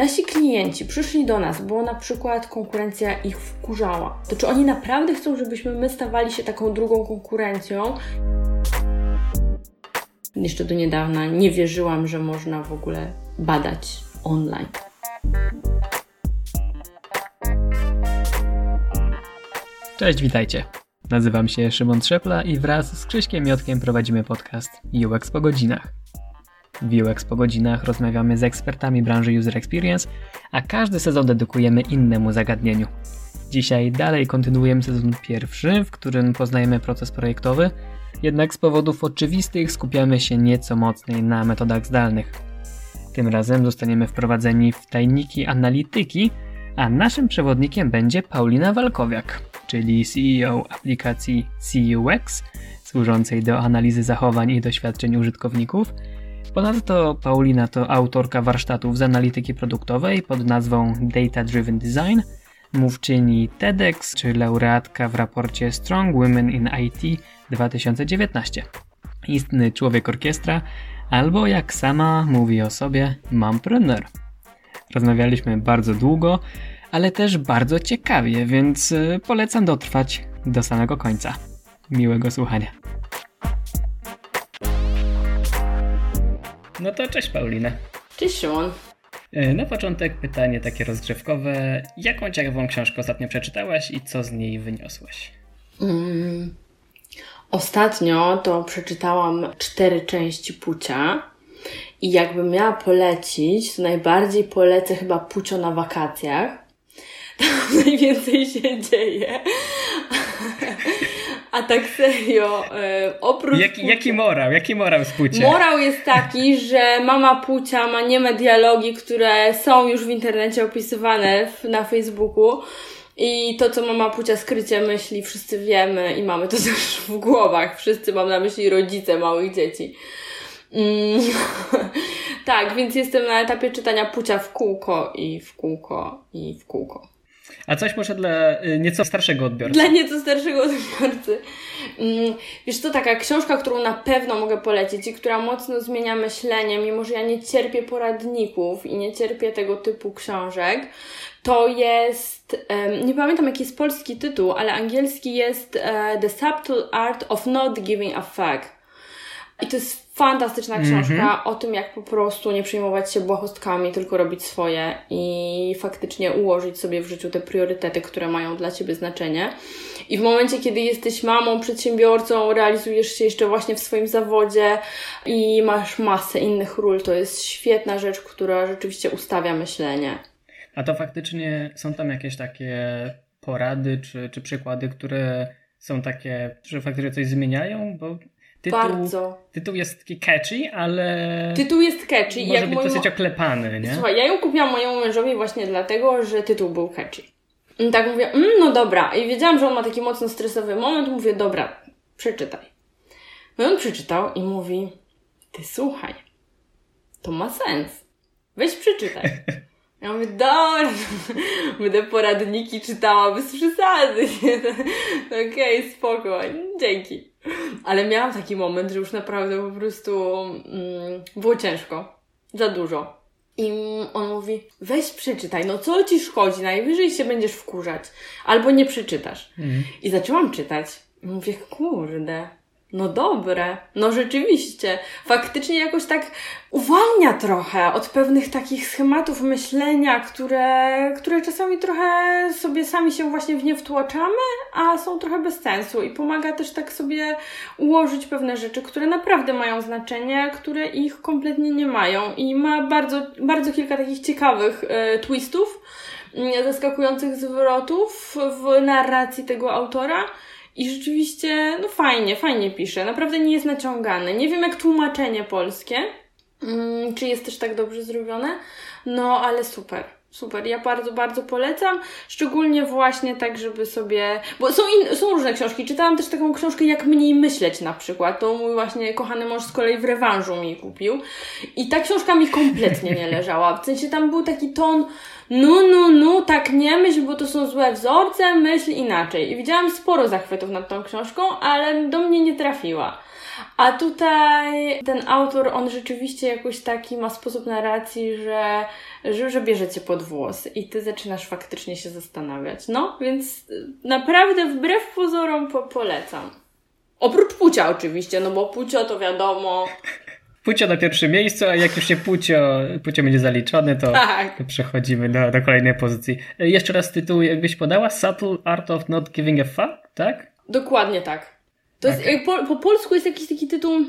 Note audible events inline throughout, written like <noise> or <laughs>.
nasi klienci przyszli do nas, bo na przykład konkurencja ich wkurzała, to czy oni naprawdę chcą, żebyśmy my stawali się taką drugą konkurencją? Jeszcze do niedawna nie wierzyłam, że można w ogóle badać online. Cześć, witajcie. Nazywam się Szymon Trzepla i wraz z Krzyśkiem Miotkiem prowadzimy podcast UX po godzinach. W UX po godzinach rozmawiamy z ekspertami branży User Experience, a każdy sezon dedykujemy innemu zagadnieniu. Dzisiaj dalej kontynuujemy sezon pierwszy, w którym poznajemy proces projektowy, jednak z powodów oczywistych skupiamy się nieco mocniej na metodach zdalnych. Tym razem zostaniemy wprowadzeni w tajniki analityki, a naszym przewodnikiem będzie Paulina Walkowiak, czyli CEO aplikacji CUX, służącej do analizy zachowań i doświadczeń użytkowników. Ponadto Paulina to autorka warsztatów z analityki produktowej pod nazwą Data Driven Design, mówczyni TEDx czy laureatka w raporcie Strong Women in IT 2019. Istny człowiek orkiestra, albo jak sama mówi o sobie, mompreneur. Rozmawialiśmy bardzo długo, ale też bardzo ciekawie, więc y, polecam dotrwać do samego końca. Miłego słuchania. No to cześć Paulina. Cześć Szymon. Y, na początek pytanie takie rozgrzewkowe. Jaką ciekawą książkę ostatnio przeczytałaś i co z niej wyniosłaś? Mm, ostatnio to przeczytałam cztery części Pucia i jakbym miała polecić, to najbardziej polecę chyba Pucio na wakacjach. <laughs> Tam najwięcej się dzieje. A tak serio, e, oprócz. Jaki, jaki morał? Jaki morał z Pucia? Morał jest taki, że mama Pucia ma nieme dialogi, które są już w internecie opisywane w, na Facebooku. I to, co mama Pucia skrycie myśli, wszyscy wiemy i mamy to <laughs> też w głowach. Wszyscy mam na myśli rodzice małych dzieci. Mm. <laughs> tak, więc jestem na etapie czytania Pucia w kółko i w kółko i w kółko. A coś może dla y, nieco starszego odbiorcy? Dla nieco starszego odbiorcy. Mm, wiesz, to taka książka, którą na pewno mogę polecić i która mocno zmienia myślenie, mimo że ja nie cierpię poradników i nie cierpię tego typu książek. To jest, nie pamiętam jaki jest polski tytuł, ale angielski jest e, The Subtle Art of Not Giving a Fuck. I to jest fantastyczna książka mm -hmm. o tym, jak po prostu nie przejmować się błahostkami, tylko robić swoje i faktycznie ułożyć sobie w życiu te priorytety, które mają dla Ciebie znaczenie. I w momencie, kiedy jesteś mamą, przedsiębiorcą, realizujesz się jeszcze właśnie w swoim zawodzie i masz masę innych ról, to jest świetna rzecz, która rzeczywiście ustawia myślenie. A to faktycznie są tam jakieś takie porady czy, czy przykłady, które są takie, że faktycznie coś zmieniają? Bo Tytuł, Bardzo. Tytuł jest taki catchy, ale. Tytuł jest catchy. Może jak być dosyć oklepany, nie? Słuchaj, ja ją kupiłam mojemu mężowi właśnie dlatego, że tytuł był catchy. I tak mówię, mm, no dobra. I wiedziałam, że on ma taki mocno stresowy moment. Mówię, dobra, przeczytaj. No i on przeczytał i mówi, ty słuchaj, to ma sens. Weź przeczytaj. Ja mówię, dobra, <laughs> będę poradniki czytała bez przesady. <laughs> Okej, okay, spoko, dzięki. Ale miałam taki moment, że już naprawdę po prostu mm, było ciężko. Za dużo. I on mówi, weź przeczytaj, no co ci szkodzi, najwyżej się będziesz wkurzać. Albo nie przeczytasz. Mhm. I zaczęłam czytać. I mówię, kurde, no dobre, no rzeczywiście. Faktycznie jakoś tak uwalnia trochę od pewnych takich schematów myślenia, które, które czasami trochę sobie sami się właśnie w nie wtłaczamy, a są trochę bez sensu i pomaga też tak sobie ułożyć pewne rzeczy, które naprawdę mają znaczenie, które ich kompletnie nie mają. I ma bardzo, bardzo kilka takich ciekawych y, twistów, y, zaskakujących zwrotów w narracji tego autora i rzeczywiście, no fajnie, fajnie pisze. Naprawdę nie jest naciągane. Nie wiem jak tłumaczenie polskie, mm, czy jest też tak dobrze zrobione, no ale super. Super, ja bardzo, bardzo polecam. Szczególnie właśnie tak, żeby sobie. Bo są, in... są różne książki. Czytałam też taką książkę, jak mniej myśleć na przykład. To mój właśnie kochany mąż z kolei w rewanżu mi kupił. I ta książka mi kompletnie nie leżała. W sensie tam był taki ton no, no, no, tak nie myśl, bo to są złe wzorce, myśl inaczej. I widziałam sporo zachwytów nad tą książką, ale do mnie nie trafiła. A tutaj ten autor, on rzeczywiście jakoś taki ma sposób narracji, że, że, że bierze cię pod włos i ty zaczynasz faktycznie się zastanawiać. No, więc naprawdę wbrew pozorom po polecam. Oprócz Pucia oczywiście, no bo Pucio to wiadomo. Pucio na pierwszym miejscu, a jak już się Pucio, Pucio będzie zaliczony, to, tak. to przechodzimy do, do kolejnej pozycji. Jeszcze raz tytuł jakbyś podała? Subtle Art of Not Giving a Fuck, tak? Dokładnie tak. To okay. jest, po, po polsku jest jakiś taki tytuł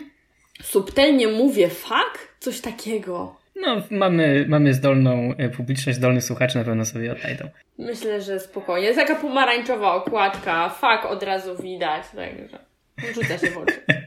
subtelnie mówię fuck? Coś takiego. No, mamy, mamy zdolną e, publiczność, zdolny słuchacze na pewno sobie odnajdą. Myślę, że spokojnie. Jest taka pomarańczowa okładka, fuck od razu widać, także rzuca się w oczy. <laughs>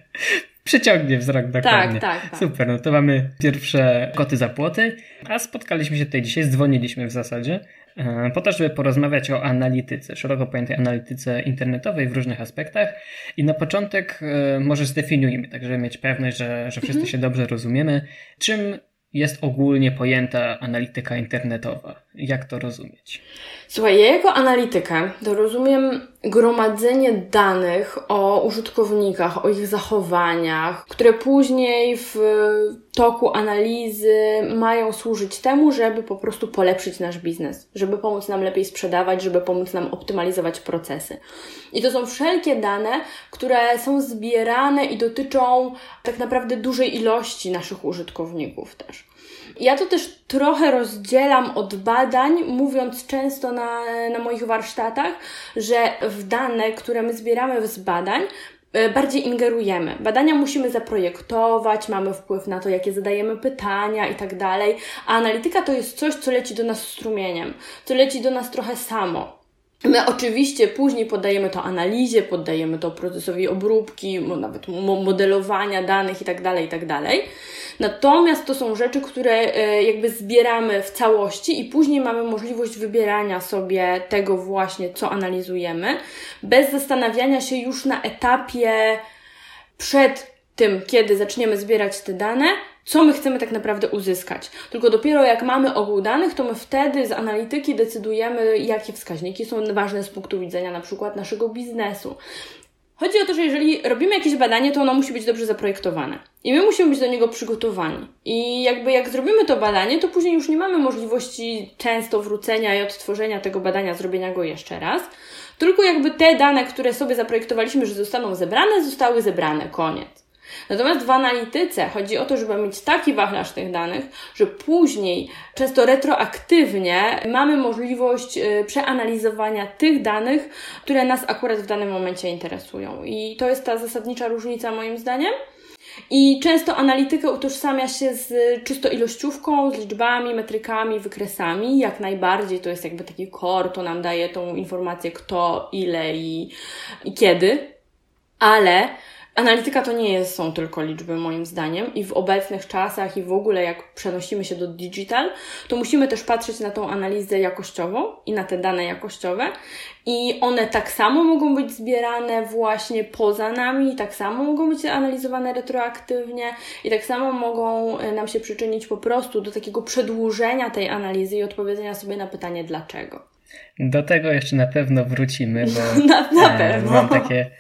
Przyciągnie wzrok dokładnie. Tak, tak, tak. Super, no to mamy pierwsze koty za płoty, a spotkaliśmy się tutaj dzisiaj, dzwoniliśmy w zasadzie, e, po to, żeby porozmawiać o analityce, szeroko pojętej analityce internetowej w różnych aspektach. I na początek e, może zdefiniujmy, tak żeby mieć pewność, że, że wszyscy mhm. się dobrze rozumiemy, czym jest ogólnie pojęta analityka internetowa. Jak to rozumieć? Słuchaj, ja jako analitykę to rozumiem gromadzenie danych o użytkownikach, o ich zachowaniach, które później w toku analizy mają służyć temu, żeby po prostu polepszyć nasz biznes, żeby pomóc nam lepiej sprzedawać, żeby pomóc nam optymalizować procesy. I to są wszelkie dane, które są zbierane i dotyczą tak naprawdę dużej ilości naszych użytkowników też. Ja to też trochę rozdzielam od badań, mówiąc często na, na moich warsztatach, że w dane, które my zbieramy z badań, e, bardziej ingerujemy. Badania musimy zaprojektować, mamy wpływ na to, jakie zadajemy pytania i tak dalej, a analityka to jest coś, co leci do nas strumieniem, co leci do nas trochę samo. My oczywiście później poddajemy to analizie, poddajemy to procesowi obróbki, nawet modelowania danych itd., tak itd. Tak Natomiast to są rzeczy, które e, jakby zbieramy w całości i później mamy możliwość wybierania sobie tego właśnie, co analizujemy, bez zastanawiania się już na etapie przed tym, kiedy zaczniemy zbierać te dane, co my chcemy tak naprawdę uzyskać. Tylko dopiero jak mamy ogół danych, to my wtedy z analityki decydujemy, jakie wskaźniki są ważne z punktu widzenia na przykład naszego biznesu. Chodzi o to, że jeżeli robimy jakieś badanie, to ono musi być dobrze zaprojektowane. I my musimy być do niego przygotowani. I jakby jak zrobimy to badanie, to później już nie mamy możliwości często wrócenia i odtworzenia tego badania, zrobienia go jeszcze raz. Tylko jakby te dane, które sobie zaprojektowaliśmy, że zostaną zebrane, zostały zebrane. Koniec. Natomiast w analityce chodzi o to, żeby mieć taki wachlarz tych danych, że później, często retroaktywnie, mamy możliwość y, przeanalizowania tych danych, które nas akurat w danym momencie interesują. I to jest ta zasadnicza różnica moim zdaniem. I często analitykę utożsamia się z czysto ilościówką, z liczbami, metrykami, wykresami. Jak najbardziej to jest jakby taki core, to nam daje tą informację kto, ile i, i kiedy. Ale Analityka to nie jest, są tylko liczby, moim zdaniem, i w obecnych czasach, i w ogóle jak przenosimy się do digital, to musimy też patrzeć na tą analizę jakościową i na te dane jakościowe. I one tak samo mogą być zbierane właśnie poza nami, tak samo mogą być analizowane retroaktywnie, i tak samo mogą e, nam się przyczynić po prostu do takiego przedłużenia tej analizy i odpowiedzenia sobie na pytanie dlaczego. Do tego jeszcze na pewno wrócimy, bo <laughs> na, na e, pewno. mam takie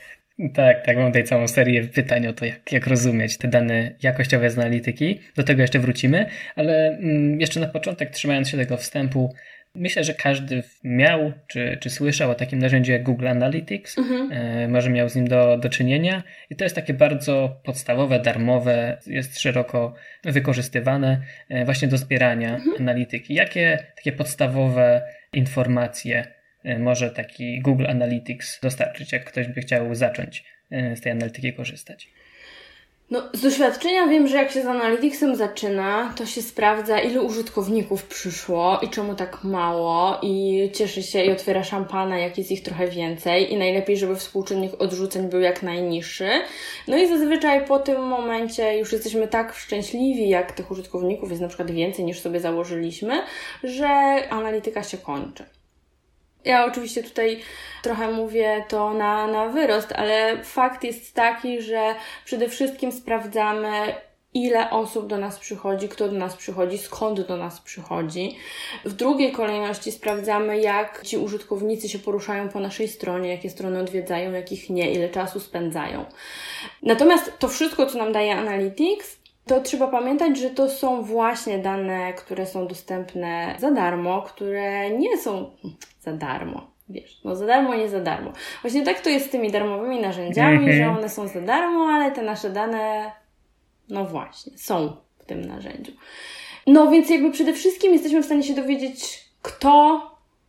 tak, tak, mam tutaj całą serię pytań o to, jak, jak rozumieć te dane jakościowe z analityki. Do tego jeszcze wrócimy, ale mm, jeszcze na początek, trzymając się tego wstępu, myślę, że każdy miał czy, czy słyszał o takim narzędziu jak Google Analytics, mhm. e, może miał z nim do, do czynienia i to jest takie bardzo podstawowe, darmowe, jest szeroko wykorzystywane e, właśnie do zbierania mhm. analityki. Jakie takie podstawowe informacje może taki Google Analytics dostarczyć, jak ktoś by chciał zacząć e, z tej analityki korzystać? No, z doświadczenia wiem, że jak się z Analyticsem zaczyna, to się sprawdza, ilu użytkowników przyszło i czemu tak mało, i cieszy się i otwiera szampana, jak jest ich trochę więcej, i najlepiej, żeby współczynnik odrzuceń był jak najniższy. No i zazwyczaj po tym momencie już jesteśmy tak szczęśliwi, jak tych użytkowników jest na przykład więcej niż sobie założyliśmy, że analityka się kończy. Ja oczywiście tutaj trochę mówię to na, na wyrost, ale fakt jest taki, że przede wszystkim sprawdzamy, ile osób do nas przychodzi, kto do nas przychodzi, skąd do nas przychodzi. W drugiej kolejności sprawdzamy, jak ci użytkownicy się poruszają po naszej stronie, jakie strony odwiedzają, jakich nie, ile czasu spędzają. Natomiast to wszystko, co nam daje Analytics, to trzeba pamiętać, że to są właśnie dane, które są dostępne za darmo, które nie są za darmo. Wiesz, no za darmo, nie za darmo. Właśnie tak to jest z tymi darmowymi narzędziami, mm -hmm. że one są za darmo, ale te nasze dane no właśnie, są w tym narzędziu. No więc jakby przede wszystkim jesteśmy w stanie się dowiedzieć, kto,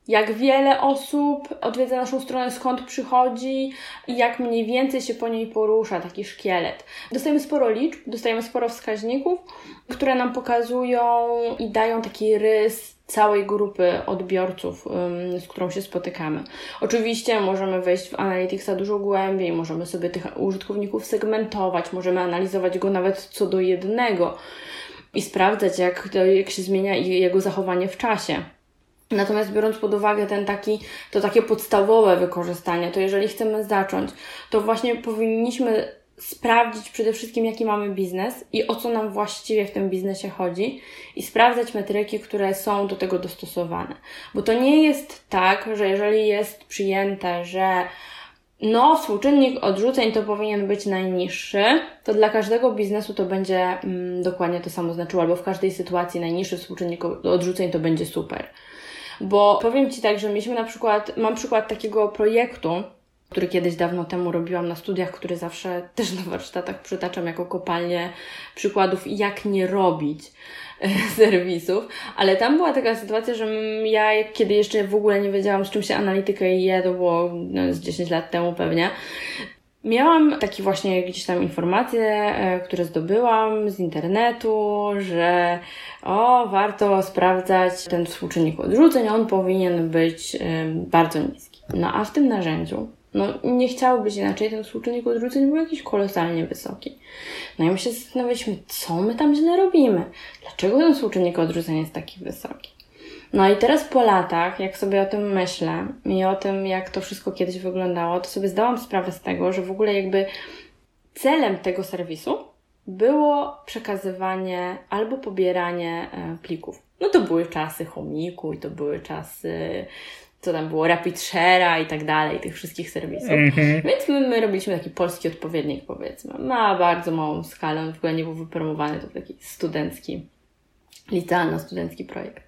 jak wiele osób odwiedza naszą stronę, skąd przychodzi i jak mniej więcej się po niej porusza taki szkielet. Dostajemy sporo liczb, dostajemy sporo wskaźników, które nam pokazują i dają taki rys całej grupy odbiorców, z którą się spotykamy. Oczywiście możemy wejść w Analyticsa dużo głębiej, możemy sobie tych użytkowników segmentować, możemy analizować go nawet co do jednego i sprawdzać, jak, jak się zmienia jego zachowanie w czasie. Natomiast biorąc pod uwagę ten taki, to takie podstawowe wykorzystanie, to jeżeli chcemy zacząć, to właśnie powinniśmy sprawdzić przede wszystkim, jaki mamy biznes i o co nam właściwie w tym biznesie chodzi, i sprawdzać metryki, które są do tego dostosowane. Bo to nie jest tak, że jeżeli jest przyjęte, że no, współczynnik odrzuceń to powinien być najniższy, to dla każdego biznesu to będzie mm, dokładnie to samo znaczyło, albo w każdej sytuacji najniższy współczynnik odrzuceń to będzie super. Bo powiem Ci tak, że mieliśmy na przykład, mam przykład takiego projektu, który kiedyś dawno temu robiłam na studiach, który zawsze też na warsztatach przytaczam jako kopalnię przykładów, jak nie robić e, <laughs> serwisów, ale tam była taka sytuacja, że ja, kiedy jeszcze w ogóle nie wiedziałam, z czym się analitykę je, to było no, z 10 lat temu pewnie, Miałam takie właśnie jakieś tam informacje, e, które zdobyłam z internetu, że o, warto sprawdzać ten współczynnik odrzuceń, on powinien być bardzo niski. No a w tym narzędziu no, nie chciało być inaczej, ten współczynnik odrzuceń był jakiś kolosalnie wysoki. No i my się zastanawialiśmy, co my tam źle robimy? Dlaczego ten współczynnik odrzuceń jest taki wysoki? No i teraz po latach, jak sobie o tym myślę i o tym, jak to wszystko kiedyś wyglądało, to sobie zdałam sprawę z tego, że w ogóle jakby celem tego serwisu było przekazywanie albo pobieranie e, plików. No to były czasy chomiku i to były czasy co tam było, Rapid Share'a i tak dalej, tych wszystkich serwisów. Mm-hmm. Więc my, my, robiliśmy taki polski odpowiednik, powiedzmy. Na bardzo małą skalę, on w ogóle nie był wypromowany, to był taki studencki, licealno-studencki projekt.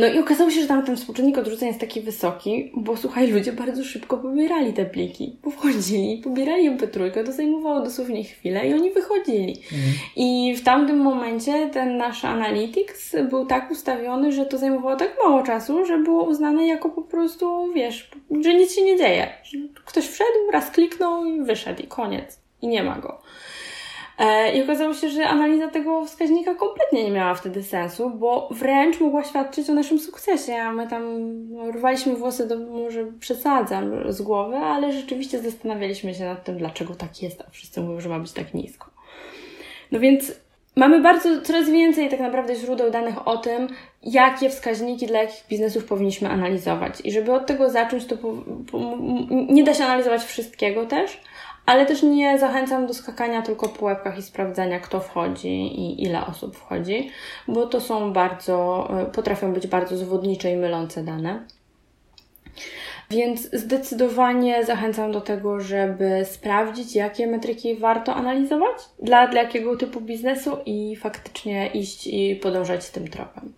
No i okazało się, że tam ten współczynnik odrzuceń jest taki wysoki, bo słuchaj, ludzie bardzo szybko pobierali te pliki. Bo wchodzili, pobierali MP3, to zajmowało dosłownie chwilę i oni wychodzili. Mhm. I w tamtym momencie ten nasz Analytics był tak ustawiony, że to zajmowało tak mało czasu, że było uznane jako po prostu, wiesz, że nic się nie dzieje. Ktoś wszedł, raz kliknął i wyszedł i koniec. I nie ma go. E, I okazało się, że analiza tego wskaźnika kompletnie nie miała wtedy sensu, bo wręcz mogła świadczyć o naszym sukcesie, a my tam no, rwaliśmy włosy, do, może przesadzam z głowy, ale rzeczywiście zastanawialiśmy się nad tym, dlaczego tak jest, a wszyscy mówią, że ma być tak nisko. No więc mamy bardzo, coraz więcej tak naprawdę źródeł danych o tym, jakie wskaźniki dla jakich biznesów powinniśmy analizować. I żeby od tego zacząć, to po, po, nie da się analizować wszystkiego też, ale też nie zachęcam do skakania tylko po łebkach i sprawdzania, kto wchodzi i ile osób wchodzi, bo to są bardzo, e, potrafią być bardzo zwodnicze i mylące dane. Więc zdecydowanie zachęcam do tego, żeby sprawdzić, jakie metryki warto analizować dla, dla jakiego typu biznesu i faktycznie iść i podążać tym tropem.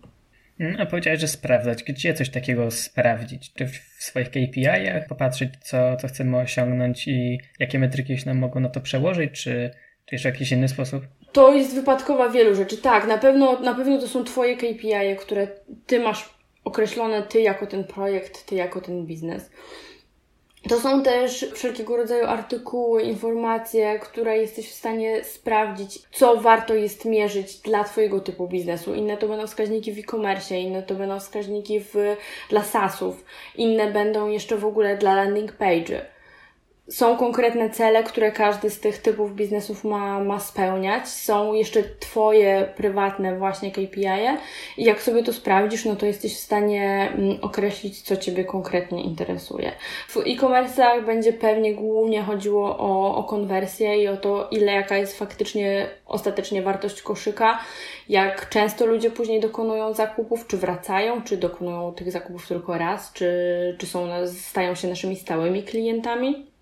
A powiedziałeś, że sprawdzać. Gdzie coś takiego sprawdzić? Czy w swoich KPI-ach popatrzeć, co, co chcemy osiągnąć i jakie metryki się nam mogą na to przełożyć, czy, czy jeszcze w jakiś inny sposób? To jest wypadkowa wielu rzeczy. Tak, na pewno, na pewno to są Twoje KPI, które Ty masz określone, Ty jako ten projekt, Ty jako ten biznes. To są też wszelkiego rodzaju artykuły, informacje, które jesteś w stanie sprawdzić, co warto jest mierzyć dla Twojego typu biznesu. Inne to będą wskaźniki w e-commerce, inne to będą wskaźniki w, dla SaaSów, inne będą jeszcze w ogóle dla landing page'y. Są konkretne cele, które każdy z tych typów biznesów ma, ma spełniać. Są jeszcze Twoje prywatne właśnie KPI -e. i jak sobie to sprawdzisz, no to jesteś w stanie mm, określić, co Ciebie konkretnie interesuje. W e-commerce'ach będzie pewnie głównie chodziło o, o konwersję i o to, ile jaka jest faktycznie ostatecznie wartość koszyka, jak często ludzie później dokonują zakupów, czy wracają, czy dokonują tych zakupów tylko raz, czy, czy są, stają się naszymi stałymi klientami.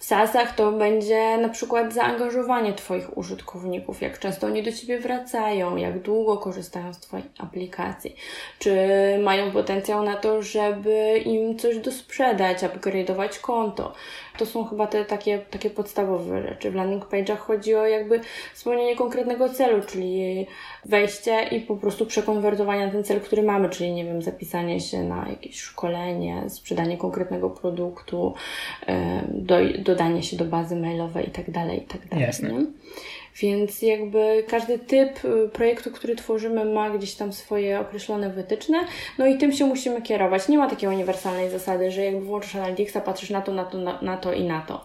W SaaSach to będzie na przykład zaangażowanie Twoich użytkowników, jak często oni do Ciebie wracają, jak długo korzystają z Twojej aplikacji, czy mają potencjał na to, żeby im coś dosprzedać, upgrade'ować konto, to są chyba te takie, takie podstawowe rzeczy. W landing page'ach chodzi o jakby spełnienie konkretnego celu, czyli wejście i po prostu przekonwertowanie na ten cel, który mamy, czyli nie wiem, zapisanie się na jakieś szkolenie, sprzedanie konkretnego produktu, do, dodanie się do bazy mailowej i tak dalej, i tak. Jasne. Nie? Więc jakby każdy typ y, projektu, który tworzymy, ma gdzieś tam swoje określone wytyczne, no i tym się musimy kierować. Nie ma takiej uniwersalnej zasady, że jakby włączysz Analyticsa, patrzysz na to, na to, na, na to i na to.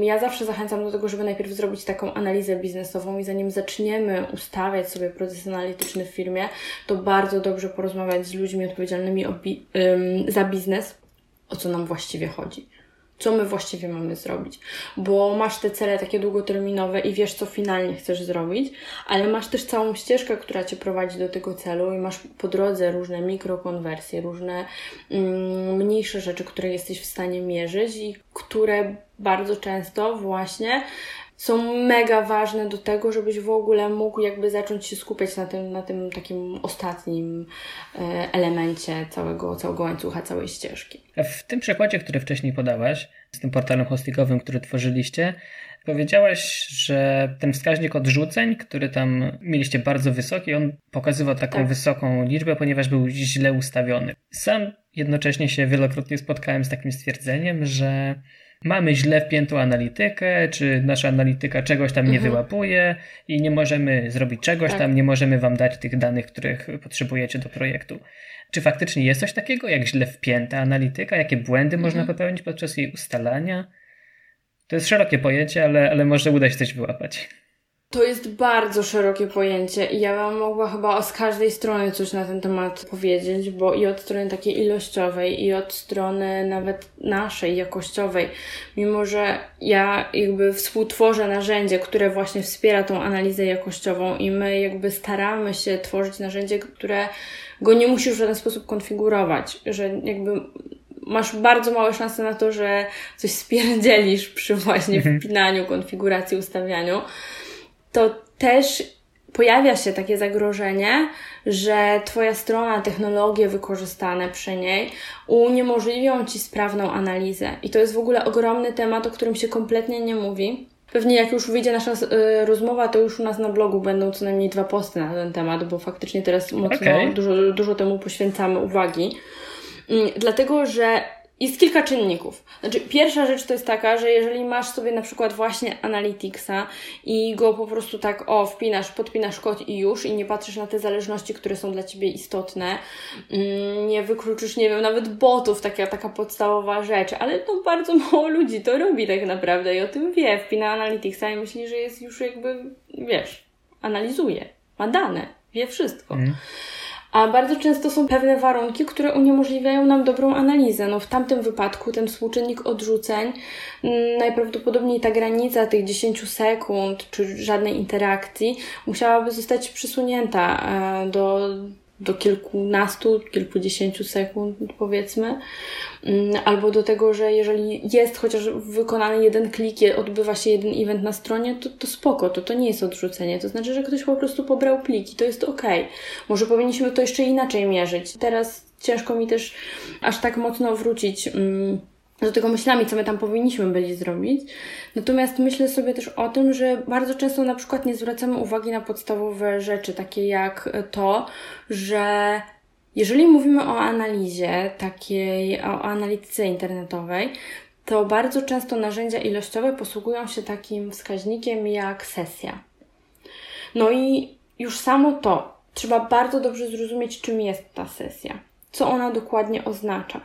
Ja zawsze zachęcam do tego, żeby najpierw zrobić taką analizę biznesową i zanim zaczniemy ustawiać sobie proces analityczny w firmie, to bardzo dobrze porozmawiać z ludźmi odpowiedzialnymi bi za biznes, o co nam właściwie chodzi co my właściwie mamy zrobić. Bo masz te cele takie długoterminowe i wiesz, co finalnie chcesz zrobić, ale masz też całą ścieżkę, która cię prowadzi do tego celu i masz po drodze różne mikrokonwersje, różne mm, mniejsze rzeczy, które jesteś w stanie mierzyć i które bardzo często właśnie są mega ważne do tego, żebyś w ogóle mógł jakby zacząć się skupiać na tym, na tym takim ostatnim e, elemencie całego, całego łańcucha, całej ścieżki. W tym przykładzie, który wcześniej podałaś, z tym portalem hostingowym, który tworzyliście, powiedziałaś, że ten wskaźnik odrzuceń, który tam mieliście bardzo wysoki, on pokazywał taką tak. wysoką liczbę, ponieważ był źle ustawiony. Sam jednocześnie się wielokrotnie spotkałem z takim stwierdzeniem, że mamy źle wpiętą analitykę, czy nasza analityka czegoś tam nie mhm. wyłapuje i nie możemy zrobić czegoś tak. tam, nie możemy wam dać tych danych, których potrzebujecie do projektu. Czy faktycznie jest coś takiego, jak źle wpięta analityka? Jakie błędy mhm. można popełnić podczas jej ustalania? To jest szerokie pojęcie, ale, ale może uda się coś wyłapać. To jest bardzo szerokie pojęcie i ja bym mogła chyba z każdej strony coś na ten temat powiedzieć, bo i od strony takiej ilościowej, i od strony nawet naszej, jakościowej. Mimo, że ja jakby współtworzę narzędzie, które właśnie wspiera tą analizę jakościową i my jakby staramy się tworzyć narzędzie, które go nie musisz w żaden sposób konfigurować, że jakby masz bardzo małe szanse na to, że coś spierdzielisz przy właśnie mhm. wpinaniu, konfiguracji, ustawianiu to też pojawia się takie zagrożenie, że Twoja strona, technologie wykorzystane przy niej uniemożliwią Ci sprawną analizę. I to jest w ogóle ogromny temat, o którym się kompletnie nie mówi. Pewnie jak już wyjdzie nasza y, rozmowa, to już u nas na blogu będą co najmniej dwa posty na ten temat, bo faktycznie teraz mocno okay. dużo, dużo temu poświęcamy uwagi. Y, dlatego, że jest kilka czynników. Znaczy, pierwsza rzecz to jest taka, że jeżeli masz sobie na przykład właśnie Analyticsa i go po prostu tak, o, wpinasz, podpinasz kod i już, i nie patrzysz na te zależności, które są dla Ciebie istotne, mm, nie wykluczysz, nie wiem, nawet botów, taka, taka podstawowa rzecz, ale no bardzo mało ludzi to robi tak naprawdę i o tym wie, wpina Analyticsa i myśli, że jest już jakby, wiesz, analizuje, ma dane, wie wszystko. Mm. A bardzo często są pewne warunki, które uniemożliwiają nam dobrą analizę. No w tamtym wypadku ten współczynnik odrzuceń, mm, najprawdopodobniej ta granica tych 10 sekund czy żadnej interakcji musiałaby zostać przesunięta e, do do kilkunastu, kilkudziesięciu sekund, powiedzmy, mm, albo do tego, że jeżeli jest chociaż wykonany jeden klik, odbywa się jeden event na stronie, to, to spoko, to, to nie jest odrzucenie. To znaczy, że ktoś po prostu pobrał pliki, to jest ok. Może powinniśmy to jeszcze inaczej mierzyć. Teraz ciężko mi też aż tak mocno wrócić. Mm, do tego myślami, co my tam powinniśmy byli zrobić. Natomiast myślę sobie też o tym, że bardzo często na przykład nie zwracamy uwagi na podstawowe rzeczy, takie jak to, że jeżeli mówimy o analizie, takiej, o analityce internetowej, to bardzo często narzędzia ilościowe posługują się takim wskaźnikiem jak sesja. No i już samo to, trzeba bardzo dobrze zrozumieć, czym jest ta sesja. Co ona dokładnie oznacza.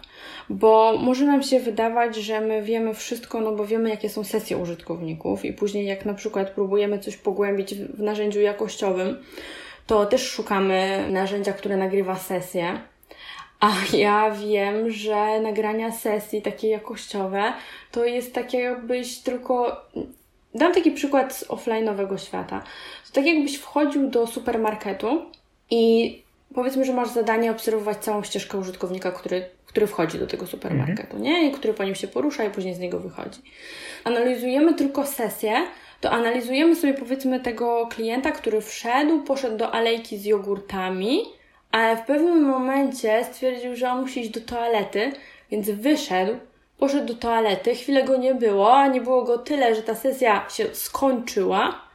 Bo może nam się wydawać, że my wiemy wszystko, no bo wiemy, jakie są sesje użytkowników, i później, jak na przykład próbujemy coś pogłębić w narzędziu jakościowym, to też szukamy narzędzia, które nagrywa sesję. A ja wiem, że nagrania sesji takie jakościowe to jest takie, jakbyś tylko. Dam taki przykład z offline'owego świata. To tak jakbyś wchodził do supermarketu i powiedzmy, że masz zadanie obserwować całą ścieżkę użytkownika, który, który wchodzi do tego supermarketu, mhm. nie? I który po nim się porusza i później z niego wychodzi. Analizujemy tylko sesję, to analizujemy sobie powiedzmy tego klienta, który wszedł, poszedł do alejki z jogurtami, ale w pewnym momencie stwierdził, że on musi iść do toalety, więc wyszedł, poszedł do toalety, chwilę go nie było, a nie było go tyle, że ta sesja się skończyła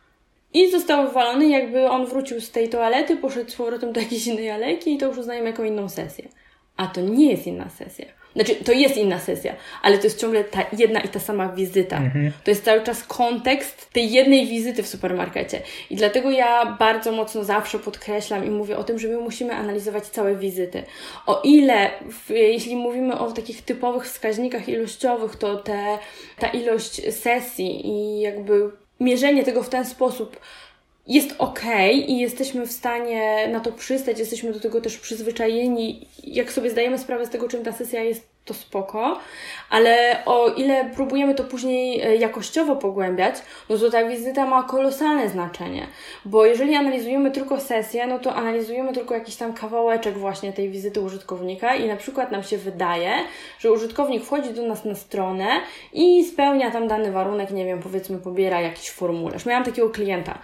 i został wywalony, jakby on wrócił z tej toalety, poszedł z powrotem do jakiejś innej alejki i to już uznajemy jako inną sesję. A to nie jest inna sesja. Znaczy, to jest inna sesja, ale to jest ciągle ta jedna i ta sama wizyta. Mhm. To jest cały czas kontekst tej jednej wizyty w supermarkecie. I dlatego ja bardzo mocno zawsze podkreślam i mówię o tym, że my musimy analizować całe wizyty. O ile, w, jeśli mówimy o takich typowych wskaźnikach ilościowych, to te, ta ilość sesji i jakby mierzenie tego w ten sposób jest ok i jesteśmy w stanie na to przystać, jesteśmy do tego też przyzwyczajeni. Jak sobie zdajemy sprawę z tego, czym ta sesja jest, to spoko, ale o ile próbujemy to później e, jakościowo pogłębiać, no to ta wizyta ma kolosalne znaczenie, bo jeżeli analizujemy tylko sesję, no to analizujemy tylko jakiś tam kawałeczek właśnie tej wizyty użytkownika i na przykład nam się wydaje, że użytkownik wchodzi do nas na stronę i spełnia tam dany warunek, nie wiem, powiedzmy pobiera jakiś formularz. Miałam takiego klienta,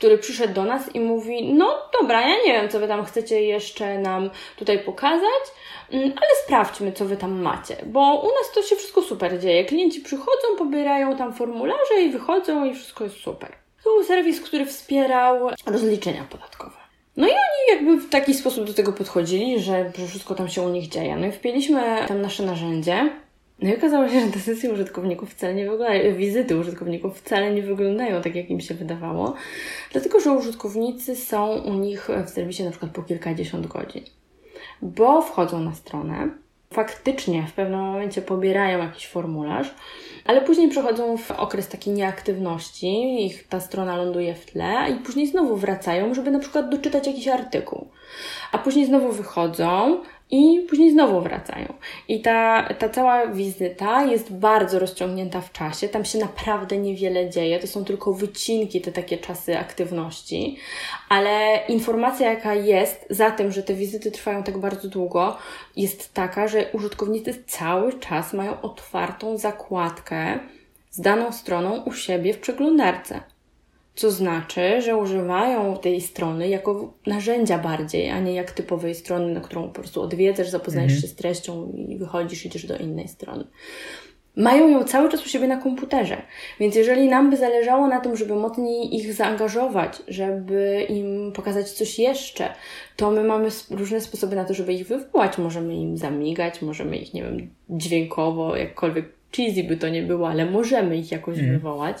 który przyszedł do nas i mówi, no dobra, ja nie wiem, co Wy tam chcecie jeszcze nam tutaj pokazać, mm, ale sprawdźmy, co Wy tam macie, bo u nas to się wszystko super dzieje. Klienci przychodzą, pobierają tam formularze i wychodzą i wszystko jest super. To był serwis, który wspierał rozliczenia podatkowe. No i oni jakby w taki sposób do tego podchodzili, że, że wszystko tam się u nich dzieje. No i wpięliśmy tam nasze narzędzie, no i okazało się, że te sesje użytkowników wcale nie wyglądają, wizyty użytkowników wcale nie wyglądają tak, jak im się wydawało, dlatego że użytkownicy są u nich w serwisie na przykład po kilkadziesiąt godzin, bo wchodzą na stronę, faktycznie w pewnym momencie pobierają jakiś formularz, ale później przechodzą w okres takiej nieaktywności, ich ta strona ląduje w tle i później znowu wracają, żeby na przykład doczytać jakiś artykuł. A później znowu wychodzą, i później znowu wracają. I ta, ta cała wizyta jest bardzo rozciągnięta w czasie. Tam się naprawdę niewiele dzieje. To są tylko wycinki, te takie czasy aktywności. Ale informacja, jaka jest za tym, że te wizyty trwają tak bardzo długo, jest taka, że użytkownicy cały czas mają otwartą zakładkę z daną stroną u siebie w przeglądarce. Co znaczy, że używają tej strony jako narzędzia bardziej, a nie jak typowej strony, na którą po prostu odwiedzasz, zapoznajesz mhm. się z treścią i wychodzisz, idziesz do innej strony. Mają ją cały czas u siebie na komputerze. Więc jeżeli nam by zależało na tym, żeby mocniej ich zaangażować, żeby im pokazać coś jeszcze, to my mamy różne sposoby na to, żeby ich wywołać. Możemy im zamigać, możemy ich, nie wiem, dźwiękowo, jakkolwiek cheesy by to nie było, ale możemy ich jakoś mm. wywołać.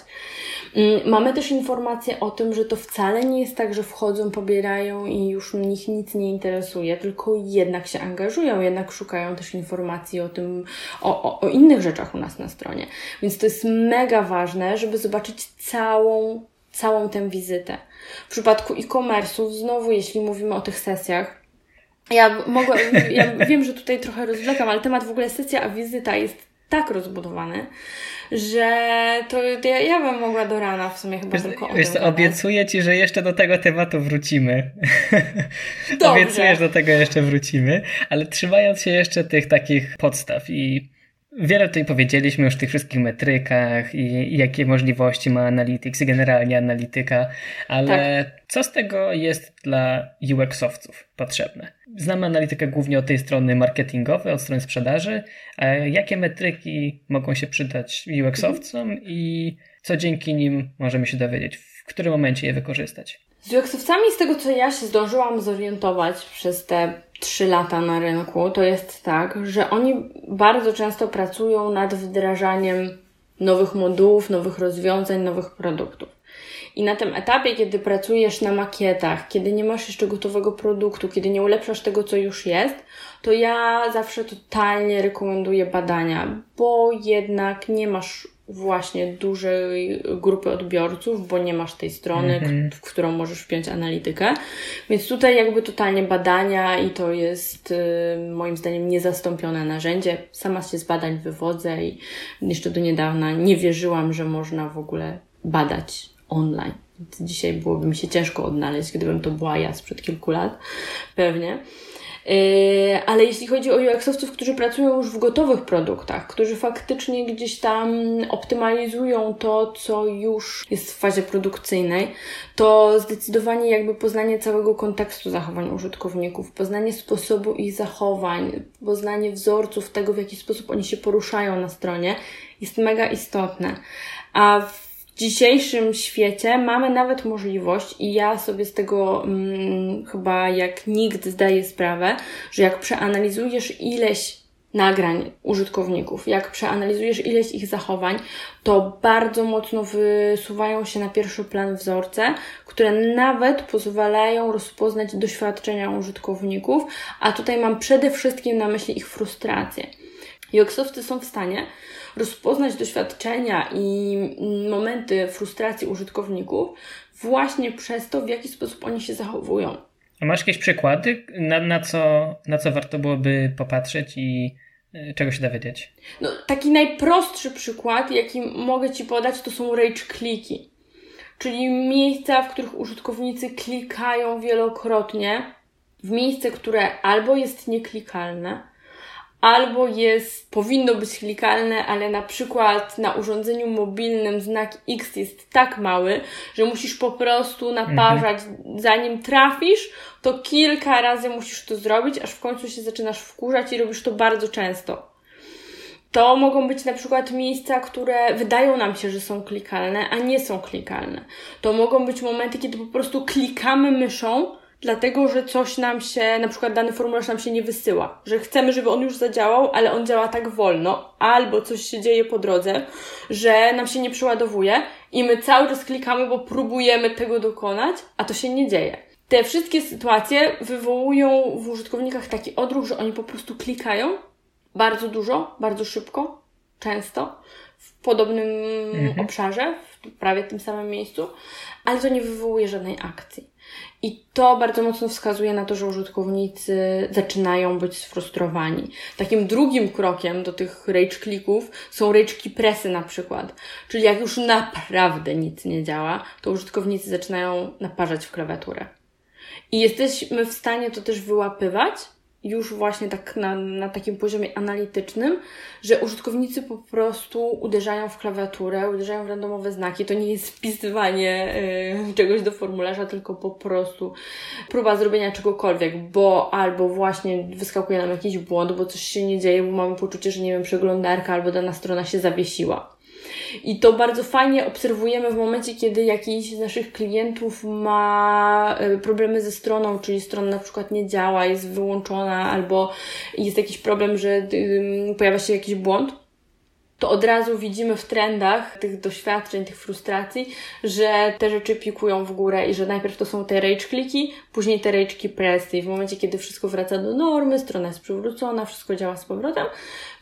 Mm, mamy też informacje o tym, że to wcale nie jest tak, że wchodzą, pobierają i już nich nic nie interesuje, tylko jednak się angażują, jednak szukają też informacji o tym, o, o, o innych rzeczach u nas na stronie. Więc to jest mega ważne, żeby zobaczyć całą, całą tę wizytę. W przypadku e-commerce'ów, znowu jeśli mówimy o tych sesjach, ja, mogę, ja <laughs> wiem, że tutaj trochę rozwlekam, ale temat w ogóle sesja, a wizyta jest tak rozbudowany, że to ja, ja bym mogła do rana w sumie chyba wiesz, tylko o wiesz, tym Obiecuję Ci, że jeszcze do tego tematu wrócimy. Dobrze. Obiecuję, że do tego jeszcze wrócimy, ale trzymając się jeszcze tych takich podstaw i Wiele tutaj powiedzieliśmy już o tych wszystkich metrykach i, i jakie możliwości ma Analytics i generalnie analityka, ale tak. co z tego jest dla UX-owców potrzebne? Znamy analitykę głównie od tej strony marketingowej, od strony sprzedaży. A jakie metryki mogą się przydać UX-owcom i co dzięki nim możemy się dowiedzieć? W którym momencie je wykorzystać? Z UX-owcami, z tego co ja się zdążyłam zorientować przez te trzy lata na rynku, to jest tak, że oni bardzo często pracują nad wdrażaniem nowych modułów, nowych rozwiązań, nowych produktów. I na tym etapie, kiedy pracujesz na makietach, kiedy nie masz jeszcze gotowego produktu, kiedy nie ulepszasz tego, co już jest, to ja zawsze totalnie rekomenduję badania, bo jednak nie masz właśnie dużej grupy odbiorców, bo nie masz tej strony, mm-hmm. w którą możesz wpiąć analitykę. Więc tutaj jakby totalnie badania i to jest y, moim zdaniem niezastąpione narzędzie. Sama się z badań wywodzę i jeszcze do niedawna nie wierzyłam, że można w ogóle badać online. Dzisiaj byłoby mi się ciężko odnaleźć, gdybym to była ja sprzed kilku lat, pewnie. Yy, ale jeśli chodzi o UX-owców, którzy pracują już w gotowych produktach, którzy faktycznie gdzieś tam optymalizują to, co już jest w fazie produkcyjnej, to zdecydowanie jakby poznanie całego kontekstu zachowań użytkowników, poznanie sposobu ich zachowań, poznanie wzorców tego, w jaki sposób oni się poruszają na stronie jest mega istotne. A w dzisiejszym świecie mamy nawet możliwość, i ja sobie z tego hmm, chyba jak nikt zdaję sprawę, że jak przeanalizujesz ileś nagrań użytkowników, jak przeanalizujesz ileś ich zachowań, to bardzo mocno wysuwają się na pierwszy plan wzorce, które nawet pozwalają rozpoznać doświadczenia użytkowników, a tutaj mam przede wszystkim na myśli ich frustrację. UX-owcy są w stanie rozpoznać doświadczenia i momenty frustracji użytkowników właśnie przez to, w jaki sposób oni się zachowują. A masz jakieś przykłady, na, na, co, na co warto byłoby popatrzeć i e, czego się dowiedzieć? No, taki najprostszy przykład, jaki mogę Ci podać, to są rage kliki. Czyli miejsca, w których użytkownicy klikają wielokrotnie w miejsce, które albo jest nieklikalne, albo jest, powinno być klikalne, ale na przykład na urządzeniu mobilnym znak X jest tak mały, że musisz po prostu naparzać, mhm. zanim trafisz, to kilka razy musisz to zrobić, aż w końcu się zaczynasz wkurzać i robisz to bardzo często. To mogą być na przykład miejsca, które wydają nam się, że są klikalne, a nie są klikalne. To mogą być momenty, kiedy po prostu klikamy myszą, dlatego że coś nam się, na przykład dany formularz nam się nie wysyła, że chcemy, żeby on już zadziałał, ale on działa tak wolno, albo coś się dzieje po drodze, że nam się nie przeładowuje i my cały czas klikamy, bo próbujemy tego dokonać, a to się nie dzieje. Te wszystkie sytuacje wywołują w użytkownikach taki odruch, że oni po prostu klikają bardzo dużo, bardzo szybko, często, w podobnym mhm. obszarze, w prawie tym samym miejscu, ale to nie wywołuje żadnej akcji. I to bardzo mocno wskazuje na to, że użytkownicy zaczynają być sfrustrowani. Takim drugim krokiem do tych rage klików są rage presy na przykład. Czyli jak już naprawdę nic nie działa, to użytkownicy zaczynają naparzać w klawiaturę. I jesteśmy w stanie to też wyłapywać, już właśnie tak na, na takim poziomie analitycznym, że użytkownicy po prostu uderzają w klawiaturę, uderzają w randomowe znaki. To nie jest wpisywanie y, czegoś do formularza, tylko po prostu próba zrobienia czegokolwiek, bo albo właśnie wyskakuje nam jakiś błąd, bo coś się nie dzieje, bo mamy poczucie, że nie wiem, przeglądarka albo dana strona się zawiesiła. I to bardzo fajnie obserwujemy w momencie, kiedy jakiś z naszych klientów ma e, problemy ze stroną, czyli strona na przykład nie działa, jest wyłączona, albo jest jakiś problem, że pojawia się jakiś błąd to od razu widzimy w trendach tych doświadczeń, tych frustracji, że te rzeczy pikują w górę i że najpierw to są te rage kliki, później te rage pressy i w momencie, kiedy wszystko wraca do normy, strona jest przywrócona, wszystko działa z powrotem,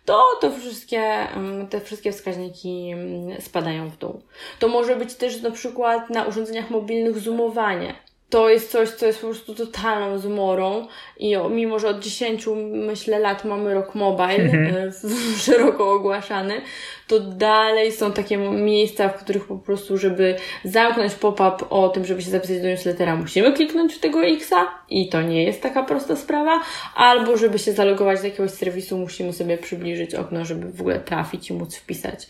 to, to wszystkie, te wszystkie wskaźniki spadają w dół. To może być też na przykład na urządzeniach mobilnych zoomowanie to jest coś, co jest po prostu totalną zmorą. I mimo, że od 10 myślę lat mamy rok mobile mhm. E, <laughs> szeroko ogłaszany, to dalej są takie miejsca, w których po prostu, żeby zamknąć pop-up o tym, żeby się zapisać do newslettera, musimy kliknąć w tego Xa i to nie jest taka prosta sprawa, albo żeby się zalogować do jakiegoś serwisu, musimy sobie przybliżyć okno, żeby w ogóle trafić i móc wpisać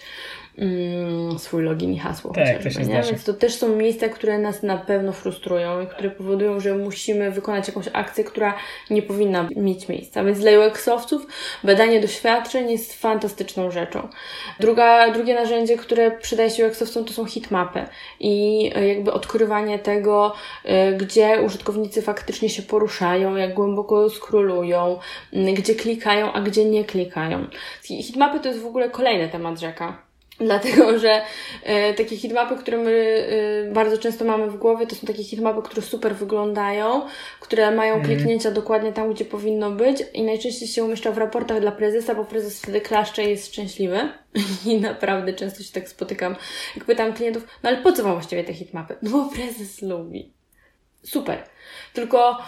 mm, swój login i hasło tak, chociażby, nie? Więc to też są miejsca, które nas na pewno frustrują i które powodują, że musimy wykonać jakąś akcję, która nie powinna mieć miejsca. Więc dla UX-owców badanie doświadczeń jest fantastyczną rzeczą. Druga, drugie narzędzie, które przydaje się UX-owcom to są hitmapy i e, jakby odkrywanie tego, e, gdzie użytkownicy faktycznie się poruszają, jak głęboko skrolują, gdzie klikają, a gdzie nie klikają. Hitmapy to jest w ogóle kolejny temat rzeka Dlatego, <laughs> że e, takie hitmapy, które my e, bardzo często mamy w głowie, to są takie hitmapy, które super wyglądają, które mają mm. kliknięcia dokładnie tam, gdzie powinno być i najczęściej się umieszcza w raportach dla prezesa, bo prezes wtedy klaszcze i jest szczęśliwy. <laughs> I naprawdę często się tak spotykam, jak pytam klientów, no ale po co wam właściwie te hitmapy? No bo prezes lubi. Super. Tylko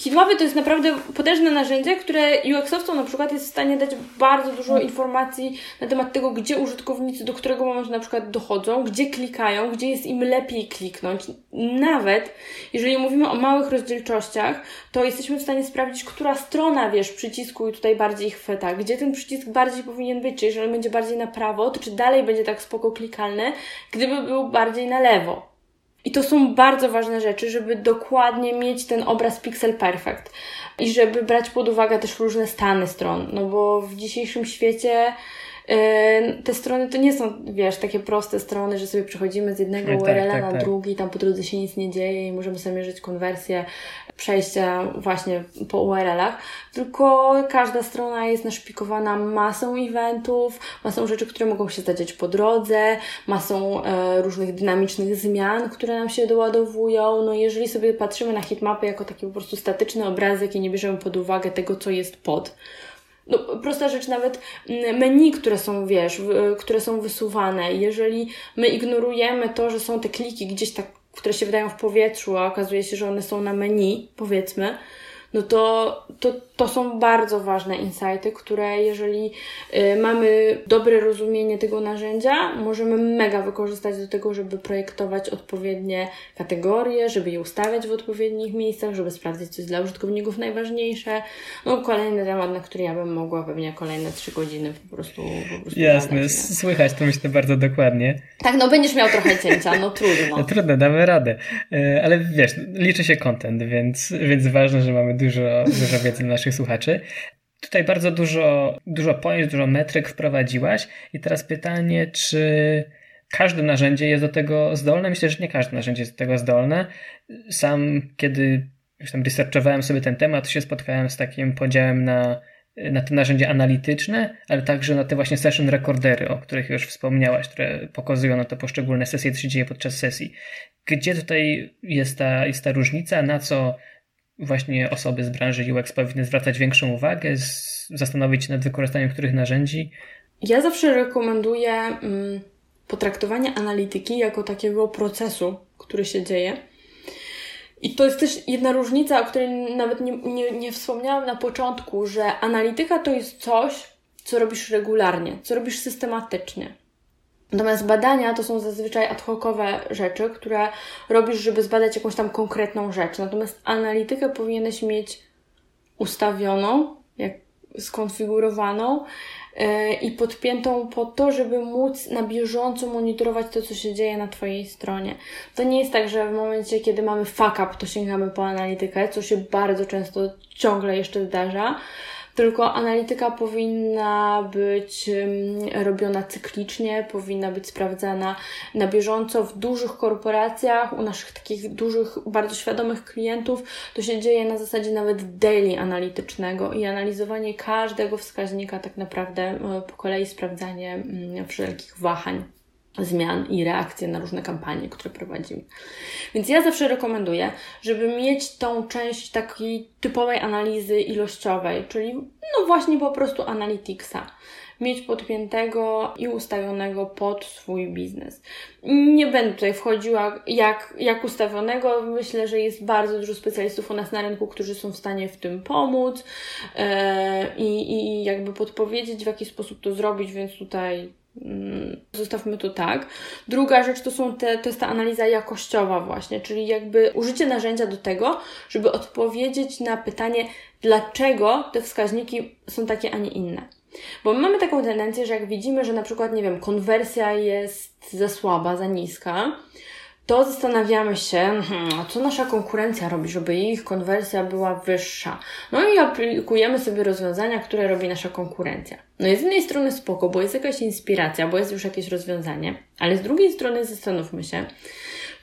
Hitmapy to jest naprawdę potężne narzędzie, które UX-owcom na przykład jest w stanie dać bardzo dużo mm. informacji na temat tego, gdzie użytkownicy do którego momentu na przykład dochodzą, gdzie klikają, gdzie jest im lepiej kliknąć. Nawet jeżeli mówimy o małych rozdzielczościach, to jesteśmy w stanie sprawdzić, która strona, wiesz, przycisku i tutaj bardziej chwyta, gdzie ten przycisk bardziej powinien być, czy jeżeli będzie bardziej na prawo, to czy dalej będzie tak spoko klikalny, gdyby był bardziej na lewo. I to są bardzo ważne rzeczy, żeby dokładnie mieć ten obraz pixel perfect. I żeby brać pod uwagę też różne stany stron, no bo w dzisiejszym świecie te strony to nie są, wiesz, takie proste strony, że sobie przechodzimy z jednego tak, URL-a tak, na tak. drugi, tam po drodze się nic nie dzieje i możemy sobie mierzyć konwersję przejścia właśnie po URL-ach, tylko każda strona jest naszpikowana masą eventów, masą rzeczy, które mogą się zadziać po drodze, masą e, różnych dynamicznych zmian, które nam się doładowują. No jeżeli sobie patrzymy na hitmapy jako taki po prostu statyczny obrazek i nie bierzemy pod uwagę tego, co jest pod, no, prosta rzecz, nawet mm, menu, które są, wiesz, które są wysuwane, jeżeli my ignorujemy to, że są te kliki gdzieś tak, które się wydają w powietrzu, a okazuje się, że one są na menu, powiedzmy, no to, to, to są bardzo ważne insighty, które jeżeli y, mamy dobre rozumienie tego narzędzia, możemy mega wykorzystać do tego, żeby projektować odpowiednie kategorie, żeby je ustawiać w odpowiednich miejscach, żeby sprawdzić, co jest dla użytkowników najważniejsze. No kolejny temat, na który ja bym mogła pewnie kolejne trzy godziny po prostu, po prostu Jasne, słychać to myślę bardzo dokładnie. Tak, no będziesz miał trochę cięcia, no trudno. No, <laughs> trudno, damy radę. Y, ale wiesz, liczy się content, więc, więc ważne, że mamy dużo, dużo wiedzy dla naszych słuchaczy. Tutaj bardzo dużo, dużo pojęć, dużo metryk wprowadziłaś i teraz pytanie, czy każde narzędzie jest do tego zdolne? Myślę, że nie każde narzędzie jest do tego zdolne. Sam, kiedy już tam researchowałem sobie ten temat, się spotkałem z takim podziałem na, na te narzędzia analityczne, ale także na te właśnie session recordery, o których już wspomniałaś, które pokazują na te poszczególne sesje, co się dzieje podczas sesji. Gdzie tutaj jest ta, jest ta różnica, na co właśnie osoby z branży UX powinny zwracać większą uwagę, zastanowić się nad wykorzystaniem których narzędzi? Ja zawsze rekomenduję mm, potraktowanie analityki jako takiego procesu, który się dzieje. I to jest też jedna różnica, o której nawet nie, nie, nie wspomniałam na początku, że analityka to jest coś, co robisz regularnie, co robisz systematycznie. Natomiast badania to są zazwyczaj ad hocowe rzeczy, które robisz, żeby zbadać jakąś tam konkretną rzecz. Natomiast analitykę powinieneś mieć ustawioną, jak skonfigurowaną yy, i podpiętą po to, żeby móc na bieżąco monitorować to, co się dzieje na Twojej stronie. To nie jest tak, że w momencie, kiedy mamy fuck up, to sięgamy po analitykę, co się bardzo często ciągle jeszcze zdarza tylko analityka powinna być robiona cyklicznie, powinna być sprawdzana na bieżąco w dużych korporacjach, u naszych takich dużych, bardzo świadomych klientów. To się dzieje na zasadzie nawet daily analitycznego i analizowanie każdego wskaźnika, tak naprawdę e, po kolei sprawdzanie wszelkich wahań zmian i reakcje na różne kampanie, które prowadzimy. Więc ja zawsze rekomenduję, żeby mieć tą część takiej typowej analizy ilościowej, czyli no właśnie po prostu analyticsa mieć podpiętego i ustawionego pod swój biznes. Nie będę tutaj wchodziła jak, jak ustawionego. Myślę, że jest bardzo dużo specjalistów u nas na rynku, którzy są w stanie w tym pomóc yy, i jakby podpowiedzieć, w jaki sposób to zrobić, więc tutaj zostawmy to tak. Druga rzecz to, są te, to jest ta analiza jakościowa właśnie, czyli jakby użycie narzędzia do tego, żeby odpowiedzieć na pytanie, dlaczego te wskaźniki są takie, a nie inne. Bo my mamy taką tendencję, że jak widzimy, że na przykład, nie wiem, konwersja jest za słaba, za niska, to zastanawiamy się, hmm, co nasza konkurencja robi, żeby ich konwersja była wyższa. No i aplikujemy sobie rozwiązania, które robi nasza konkurencja. No i z jednej strony spoko, bo jest jakaś inspiracja, bo jest już jakieś rozwiązanie, ale z drugiej strony zastanówmy się,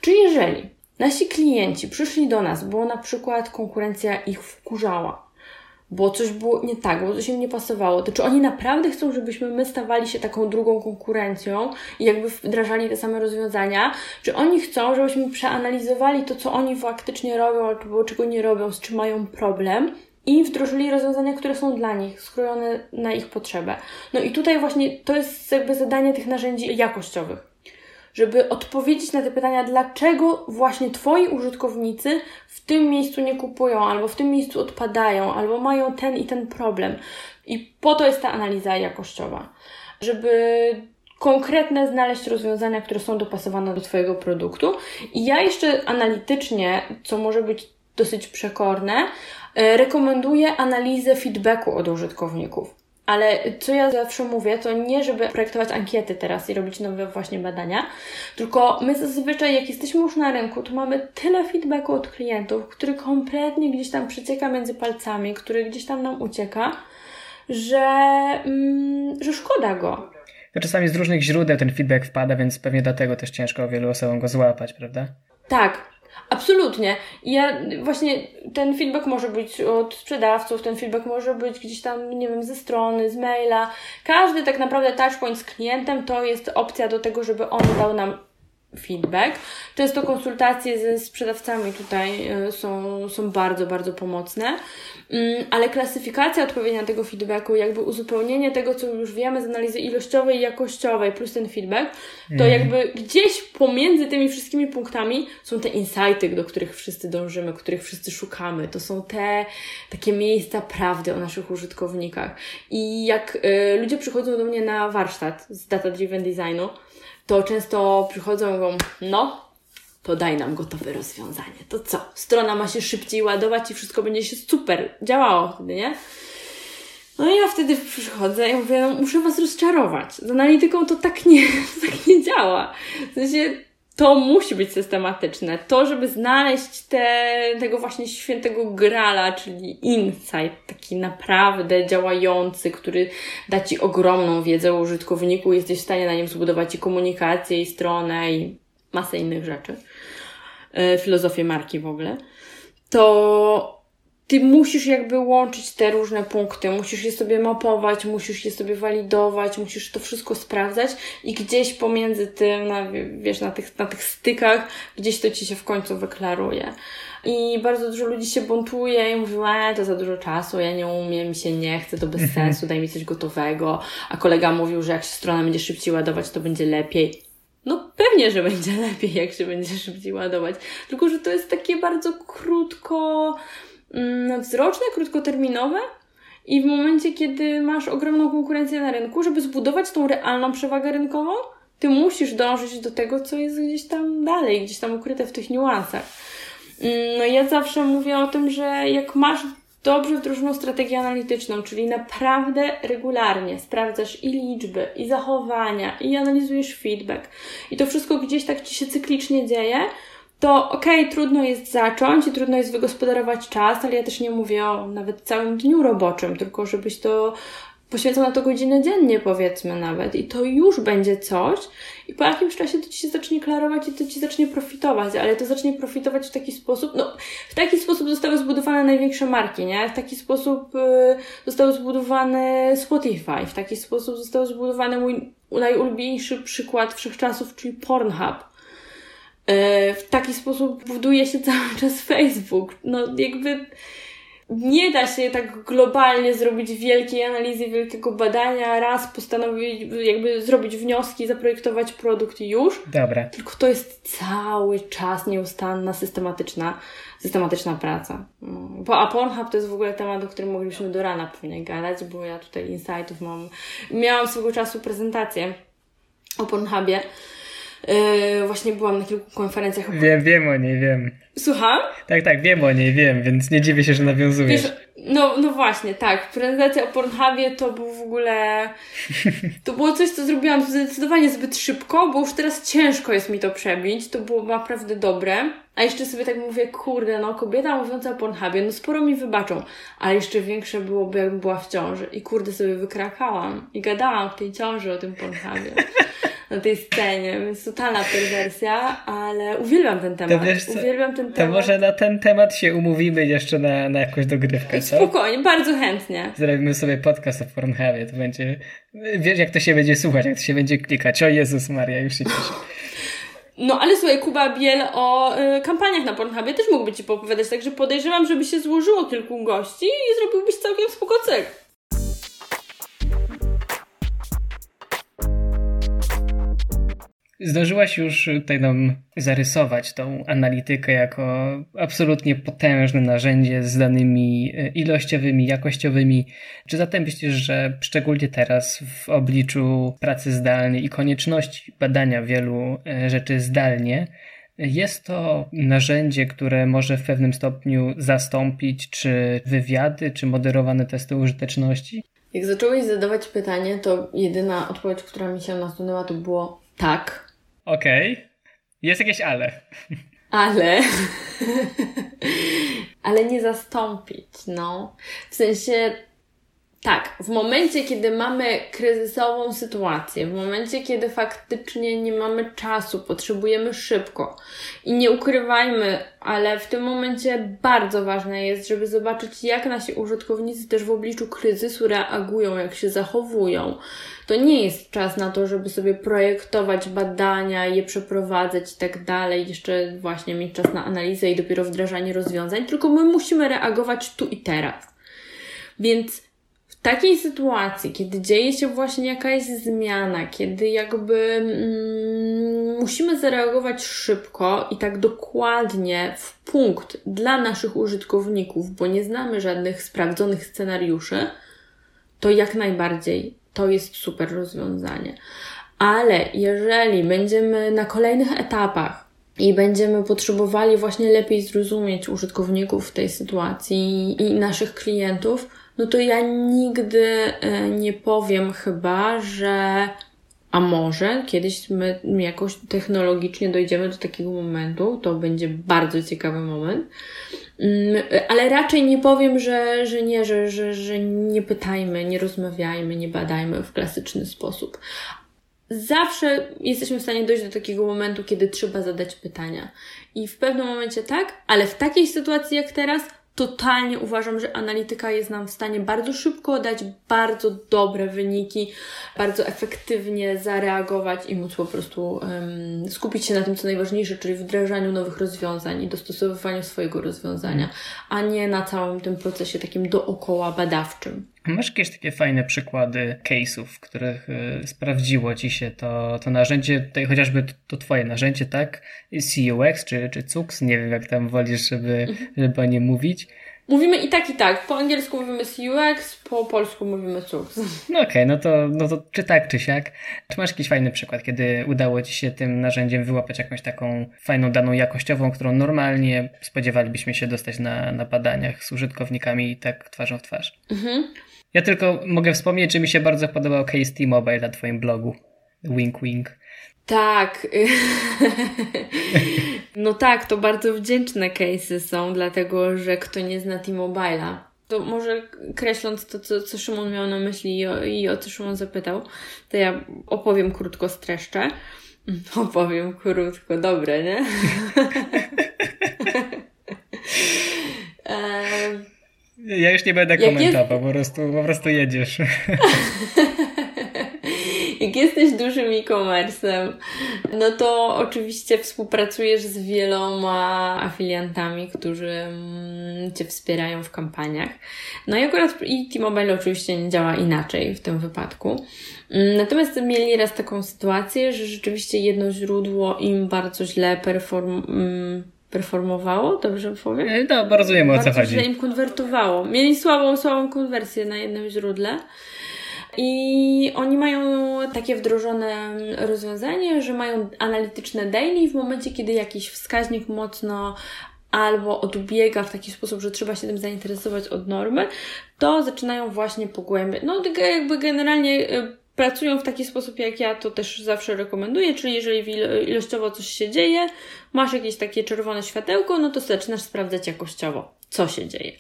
czy jeżeli nasi klienci przyszli do nas, bo na przykład konkurencja ich wkurzała, bo coś było nie tak, bo coś im nie pasowało, to czy oni naprawdę chcą, żebyśmy my stawali się taką drugą konkurencją i jakby wdrażali te same rozwiązania, czy oni chcą, żebyśmy przeanalizowali to, co oni faktycznie robią, albo czego nie robią, z czym mają problem i wdrożyli rozwiązania, które są dla nich, skrojone na ich potrzebę. No i tutaj właśnie to jest jakby zadanie tych narzędzi jakościowych żeby odpowiedzieć na te pytania, dlaczego właśnie Twoi użytkownicy w tym miejscu nie kupują, albo w tym miejscu odpadają, albo mają ten i ten problem. I po to jest ta analiza jakościowa, żeby konkretne znaleźć rozwiązania, które są dopasowane do Twojego produktu. I ja jeszcze analitycznie, co może być dosyć przekorne, e, rekomenduję analizę feedbacku od użytkowników. Ale co ja zawsze mówię, to nie, żeby projektować ankiety teraz i robić nowe właśnie badania, tylko my zazwyczaj, jak jesteśmy już na rynku, to mamy tyle feedbacku od klientów, który kompletnie gdzieś tam przecieka między palcami, który gdzieś tam nam ucieka, że, mm, że szkoda go. To czasami z różnych źródeł ten feedback wpada, więc pewnie dlatego też ciężko wielu osobom go złapać, prawda? Tak, Absolutnie. Ja właśnie ten feedback może być od sprzedawców, ten feedback może być gdzieś tam, nie wiem, ze strony, z maila. Każdy tak naprawdę touchpoint z klientem to jest opcja do tego, żeby on dał nam feedback. Często konsultacje ze sprzedawcami tutaj e, są, są bardzo, bardzo pomocne, mm, ale klasyfikacja odpowiednia tego feedbacku, jakby uzupełnienie tego, co już wiemy z analizy ilościowej i jakościowej, plus ten feedback, to mm. jakby gdzieś pomiędzy tymi wszystkimi punktami są te insighty, do których wszyscy dążymy, których wszyscy szukamy. To są te takie miejsca prawdy o naszych użytkownikach. I jak y, ludzie przychodzą do mnie na warsztat z Data Driven Designu, to często przychodzą i mówią, no, to daj nam gotowe rozwiązanie. To co? Strona ma się szybciej ładować i wszystko będzie się super działało nie? No i ja wtedy przychodzę i mówię, no muszę Was rozczarować. Z analityką to tak nie, to <laughs> tak nie działa. W sensie to musi być systematyczne. To, żeby znaleźć te, tego właśnie świętego grala, czyli insight, taki naprawdę działający, który da Ci ogromną wiedzę o użytkowniku, jesteś w stanie na nim zbudować i komunikację, i stronę, i masę innych rzeczy. E, filozofię marki w ogóle. To ty musisz jakby łączyć te różne punkty, musisz je sobie mapować, musisz je sobie walidować, musisz to wszystko sprawdzać i gdzieś pomiędzy tym, na, wiesz, na tych, na tych stykach, gdzieś to ci się w końcu wyklaruje. I bardzo dużo ludzi się buntuje i mówi, e, to za dużo czasu, ja nie umiem, mi się nie chce, to bez mhm. sensu, daj mi coś gotowego. A kolega mówił, że jak się strona będzie szybciej ładować, to będzie lepiej. No pewnie, że będzie <laughs> lepiej, jak się będzie szybciej ładować. Tylko, że to jest takie bardzo krótko, Mm, wzroczne, krótkoterminowe i w momencie, kiedy masz ogromną konkurencję na rynku, żeby zbudować tą realną przewagę rynkową, ty musisz dążyć do tego, co jest gdzieś tam dalej, gdzieś tam ukryte w tych niuansach. Mm, no ja zawsze mówię o tym, że jak masz dobrze wdrożoną strategię analityczną, czyli naprawdę regularnie sprawdzasz i liczby, i zachowania, i analizujesz feedback, i to wszystko gdzieś tak ci się cyklicznie dzieje, to okej, okay, trudno jest zacząć i trudno jest wygospodarować czas, ale ja też nie mówię o nawet całym dniu roboczym, tylko żebyś to poświęcał na to godzinę dziennie, powiedzmy nawet, i to już będzie coś, i po jakimś czasie to ci się zacznie klarować i to ci zacznie profitować, ale to zacznie profitować w taki sposób, no, w taki sposób zostały zbudowane największe marki, nie? W taki sposób y, został Spotify, w taki sposób został zbudowany mój najulubieńszy przykład wszechczasów, czyli Pornhub w taki sposób buduje się cały czas Facebook. No jakby nie da się tak globalnie zrobić wielkiej analizy, wielkiego badania, raz postanowić, jakby zrobić wnioski, zaprojektować produkt i już. Dobra. Tylko to jest cały czas nieustanna, systematyczna, systematyczna praca. No. A Pornhub to jest w ogóle temat, o którym moglibyśmy do rana pewnie gadać, bo ja tutaj insightów mam. Miałam swego czasu prezentację o Pornhubie Yy, właśnie byłam na kilku konferencjach. Wiem, wiem o niej, wiem. Słucham? Tak, tak, wiem o niej, wiem, więc nie dziwię się, że nawiązujesz. Wiesz, no, no właśnie, tak. Prezentacja o Pornhubie to był w ogóle... <laughs> To było coś, co zrobiłam zdecydowanie zbyt szybko, bo już teraz ciężko jest mi to przebić. To było naprawdę dobre. A jeszcze sobie tak mówię, kurde, no kobieta mówiąca o Pornhubie, no sporo mi wybaczą. Ale jeszcze większe byłoby, jakbym była w ciąży. I kurde sobie wykrakałam. I gadałam w tej ciąży o tym Pornhubie. <laughs> na tej scenie, więc totalna perwersja, ale uwielbiam ten temat. To wiesz co, uwielbiam ten To temat. może na ten temat się umówimy jeszcze na, na jakąś dogrywkę, co? Spokojnie, bardzo chętnie. Zrobimy sobie podcast o Pornhubie, to będzie... Wiesz, jak to się będzie słuchać, jak to się będzie klikać. O Jezus Maria, już się cieszę. No ale słuchaj, Kuba Biel o y, kampaniach na Pornhubie też mógłby Ci poopowiadać, także podejrzewam, żeby się złożyło kilku gości i zrobiłbyś całkiem spoko cykl. Zdążyłaś już tutaj nam zarysować tą analitykę jako absolutnie potężne narzędzie z danymi e, ilościowymi, jakościowymi. Czy zatem myślisz, że szczególnie teraz w obliczu pracy zdalnej i konieczności badania wielu e, rzeczy zdalnie, jest to narzędzie, które może w pewnym stopniu zastąpić czy wywiady, czy moderowane testy użyteczności? Jak zacząłeś zadawać pytanie, to jedyna odpowiedź, która mi się nasunęła, to było tak, Okej. Okay. Jest jakieś ale. ale. <laughs> ale nie zastąpić, no. W sensie. Tak, w momencie, kiedy mamy kryzysową sytuację, w momencie, kiedy faktycznie nie mamy czasu, potrzebujemy szybko i nie ukrywajmy, ale w tym momencie bardzo ważne jest, żeby zobaczyć, jak nasi użytkownicy też w obliczu kryzysu reagują, jak się zachowują. To nie jest czas na to, żeby sobie projektować badania, je przeprowadzać i tak dalej, jeszcze właśnie mieć czas na analizę i dopiero wdrażanie rozwiązań, tylko my musimy reagować tu i teraz. Więc takiej sytuacji, kiedy dzieje się właśnie jakaś zmiana, kiedy jakby mm, musimy zareagować szybko i tak dokładnie w punkt dla naszych użytkowników, bo nie znamy żadnych sprawdzonych scenariuszy, to jak najbardziej to jest super rozwiązanie. Ale jeżeli będziemy na kolejnych etapach i będziemy potrzebowali właśnie lepiej zrozumieć użytkowników w tej sytuacji i naszych klientów, no to ja nigdy nie powiem chyba, że a może kiedyś my jakoś technologicznie dojdziemy do takiego momentu, to będzie bardzo ciekawy moment, ale raczej nie powiem, że, że nie, że, że, że nie pytajmy, nie rozmawiajmy, nie badajmy w klasyczny sposób. Zawsze jesteśmy w stanie dojść do takiego momentu, kiedy trzeba zadać pytania. I w pewnym momencie tak, ale w takiej sytuacji jak teraz, totalnie uważam, że analityka jest nam w stanie bardzo szybko dać bardzo dobre wyniki, bardzo efektywnie zareagować i móc po prostu um, skupić się na tym, co najważniejsze, czyli wdrażaniu nowych rozwiązań i dostosowywaniu swojego rozwiązania, a nie na całym tym procesie takim dookoła badawczym. Masz jakieś takie fajne przykłady case'ów, w których y, sprawdziło Ci się to, to narzędzie, tutaj chociażby to, to Twoje narzędzie, tak? CUX czy, czy CUX, nie wiem jak tam wolisz, żeby, żeby o nie mówić. Mówimy i tak, i tak. Po angielsku mówimy CUX, po polsku mówimy CUX. No okej, okay, no, to, no to czy tak, czy siak. Czy masz jakiś fajny przykład, kiedy udało Ci się tym narzędziem wyłapać jakąś taką fajną daną jakościową, którą normalnie spodziewalibyśmy się dostać na, na badaniach z użytkownikami tak twarzą w twarz? Mhm. Ja tylko mogę wspomnieć, że mi się bardzo podobał case T-Mobile na Twoim blogu. Wink, wink. Tak. <laughs> no tak, to bardzo wdzięczne case'y są, dlatego że kto nie zna T-Mobile'a, to może kreśląc to, co, co Szymon miał na myśli i o, i o co Szymon zapytał, to ja opowiem krótko, streszczę. <laughs> Opowiem krótko, dobre, nie? <laughs> Ja już nie będę komentował, jest... po, prostu, po prostu jedziesz. <laughs> Jak jesteś dużym e-commerce'em, no to oczywiście współpracujesz z wieloma afiliantami, którzy mm, Cię wspierają w kampaniach. No i akurat i T-Mobile oczywiście nie działa inaczej w tym wypadku. Mm, natomiast mieli raz taką sytuację, że rzeczywiście jedno źródło im bardzo źle perform mm, performowało, dobrze powiem? No, bardzo wiemy o co chodzi. Źle im konwertowało. Mieli słabą, słabą konwersję na jednym źródle. I oni mają takie wdrożone rozwiązanie, że mają analityczne daily w momencie, kiedy jakiś wskaźnik mocno albo odbiega w taki sposób, że trzeba się tym zainteresować od normy, to zaczynają właśnie pogłębiać. No, jakby generalnie y, pracują w taki sposób, jak ja to też zawsze rekomenduję, czyli jeżeli ilościowo coś się dzieje, masz jakieś takie czerwone światełko, no to zaczynasz sprawdzać jakościowo. co się dzieje.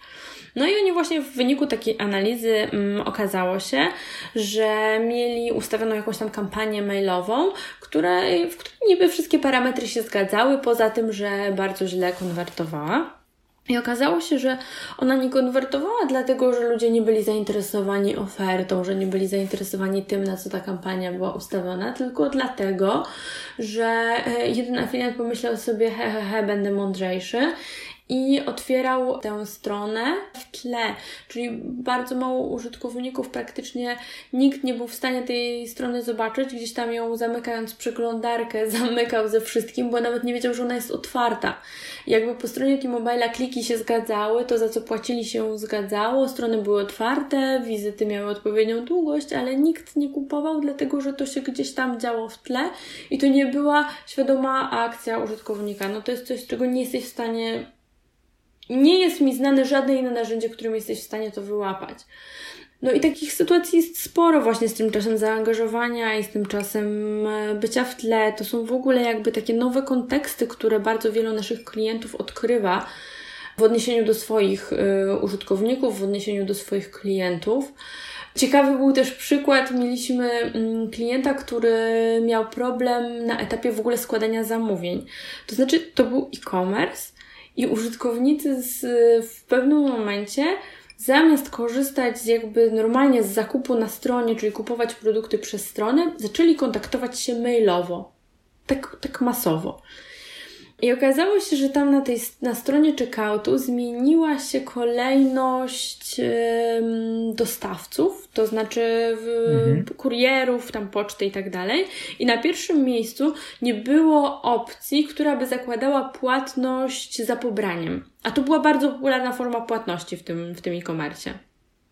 No i oni właśnie w wyniku takiej analizy mm, okazało się, że mieli ustawioną jakąś tam kampanię mailową, która, w której niby wszystkie parametry się zgadzały, poza tym, że bardzo źle konwertowała. I okazało się, że ona nie konwertowała, dlatego że ludzie nie byli zainteresowani ofertą, że nie byli zainteresowani tym, na co ta kampania była ustawiona, tylko dlatego, że e, jeden afiliat pomyślał sobie, he, he, he, będę mądrzejszy i otwierał tę stronę w tle, czyli bardzo mało użytkowników, praktycznie nikt nie był w stanie tej strony zobaczyć, gdzieś tam ją zamykając przeglądarkę, <laughs> zamykał ze wszystkim, bo nawet nie wiedział, że ona jest otwarta. Jakby po stronie T-Mobile'a kliki się zgadzały, to za co płacili się zgadzało, strony były otwarte, wizyty miały odpowiednią długość, ale nikt nie kupował, dlatego że to się gdzieś tam działo w tle i to nie była świadoma akcja użytkownika. No to jest coś, czego nie jesteś w stanie nie jest mi znane żadne inne narzędzie, którym jesteś w stanie to wyłapać. No i takich sytuacji jest sporo właśnie z tym czasem zaangażowania i z tym czasem e, bycia w tle. To są w ogóle jakby takie nowe konteksty, które bardzo wielu naszych klientów odkrywa w odniesieniu do swoich y, użytkowników, w odniesieniu do swoich klientów. Ciekawy był też przykład. Mieliśmy mm, klienta, który miał problem na etapie w ogóle składania zamówień. To znaczy, to był e-commerce i użytkownicy z, w pewnym momencie zamiast korzystać jakby normalnie z zakupu na stronie, czyli kupować produkty przez stronę, zaczęli kontaktować się mailowo. Tak, tak masowo. I okazało się, że tam na tej na stronie checkoutu zmieniła się kolejność dostawców, to znaczy mhm. kurierów, tam poczty i tak dalej. I na pierwszym miejscu nie było opcji, która by zakładała płatność za pobraniem. A to była bardzo popularna forma płatności w tym, w tym e-commerce.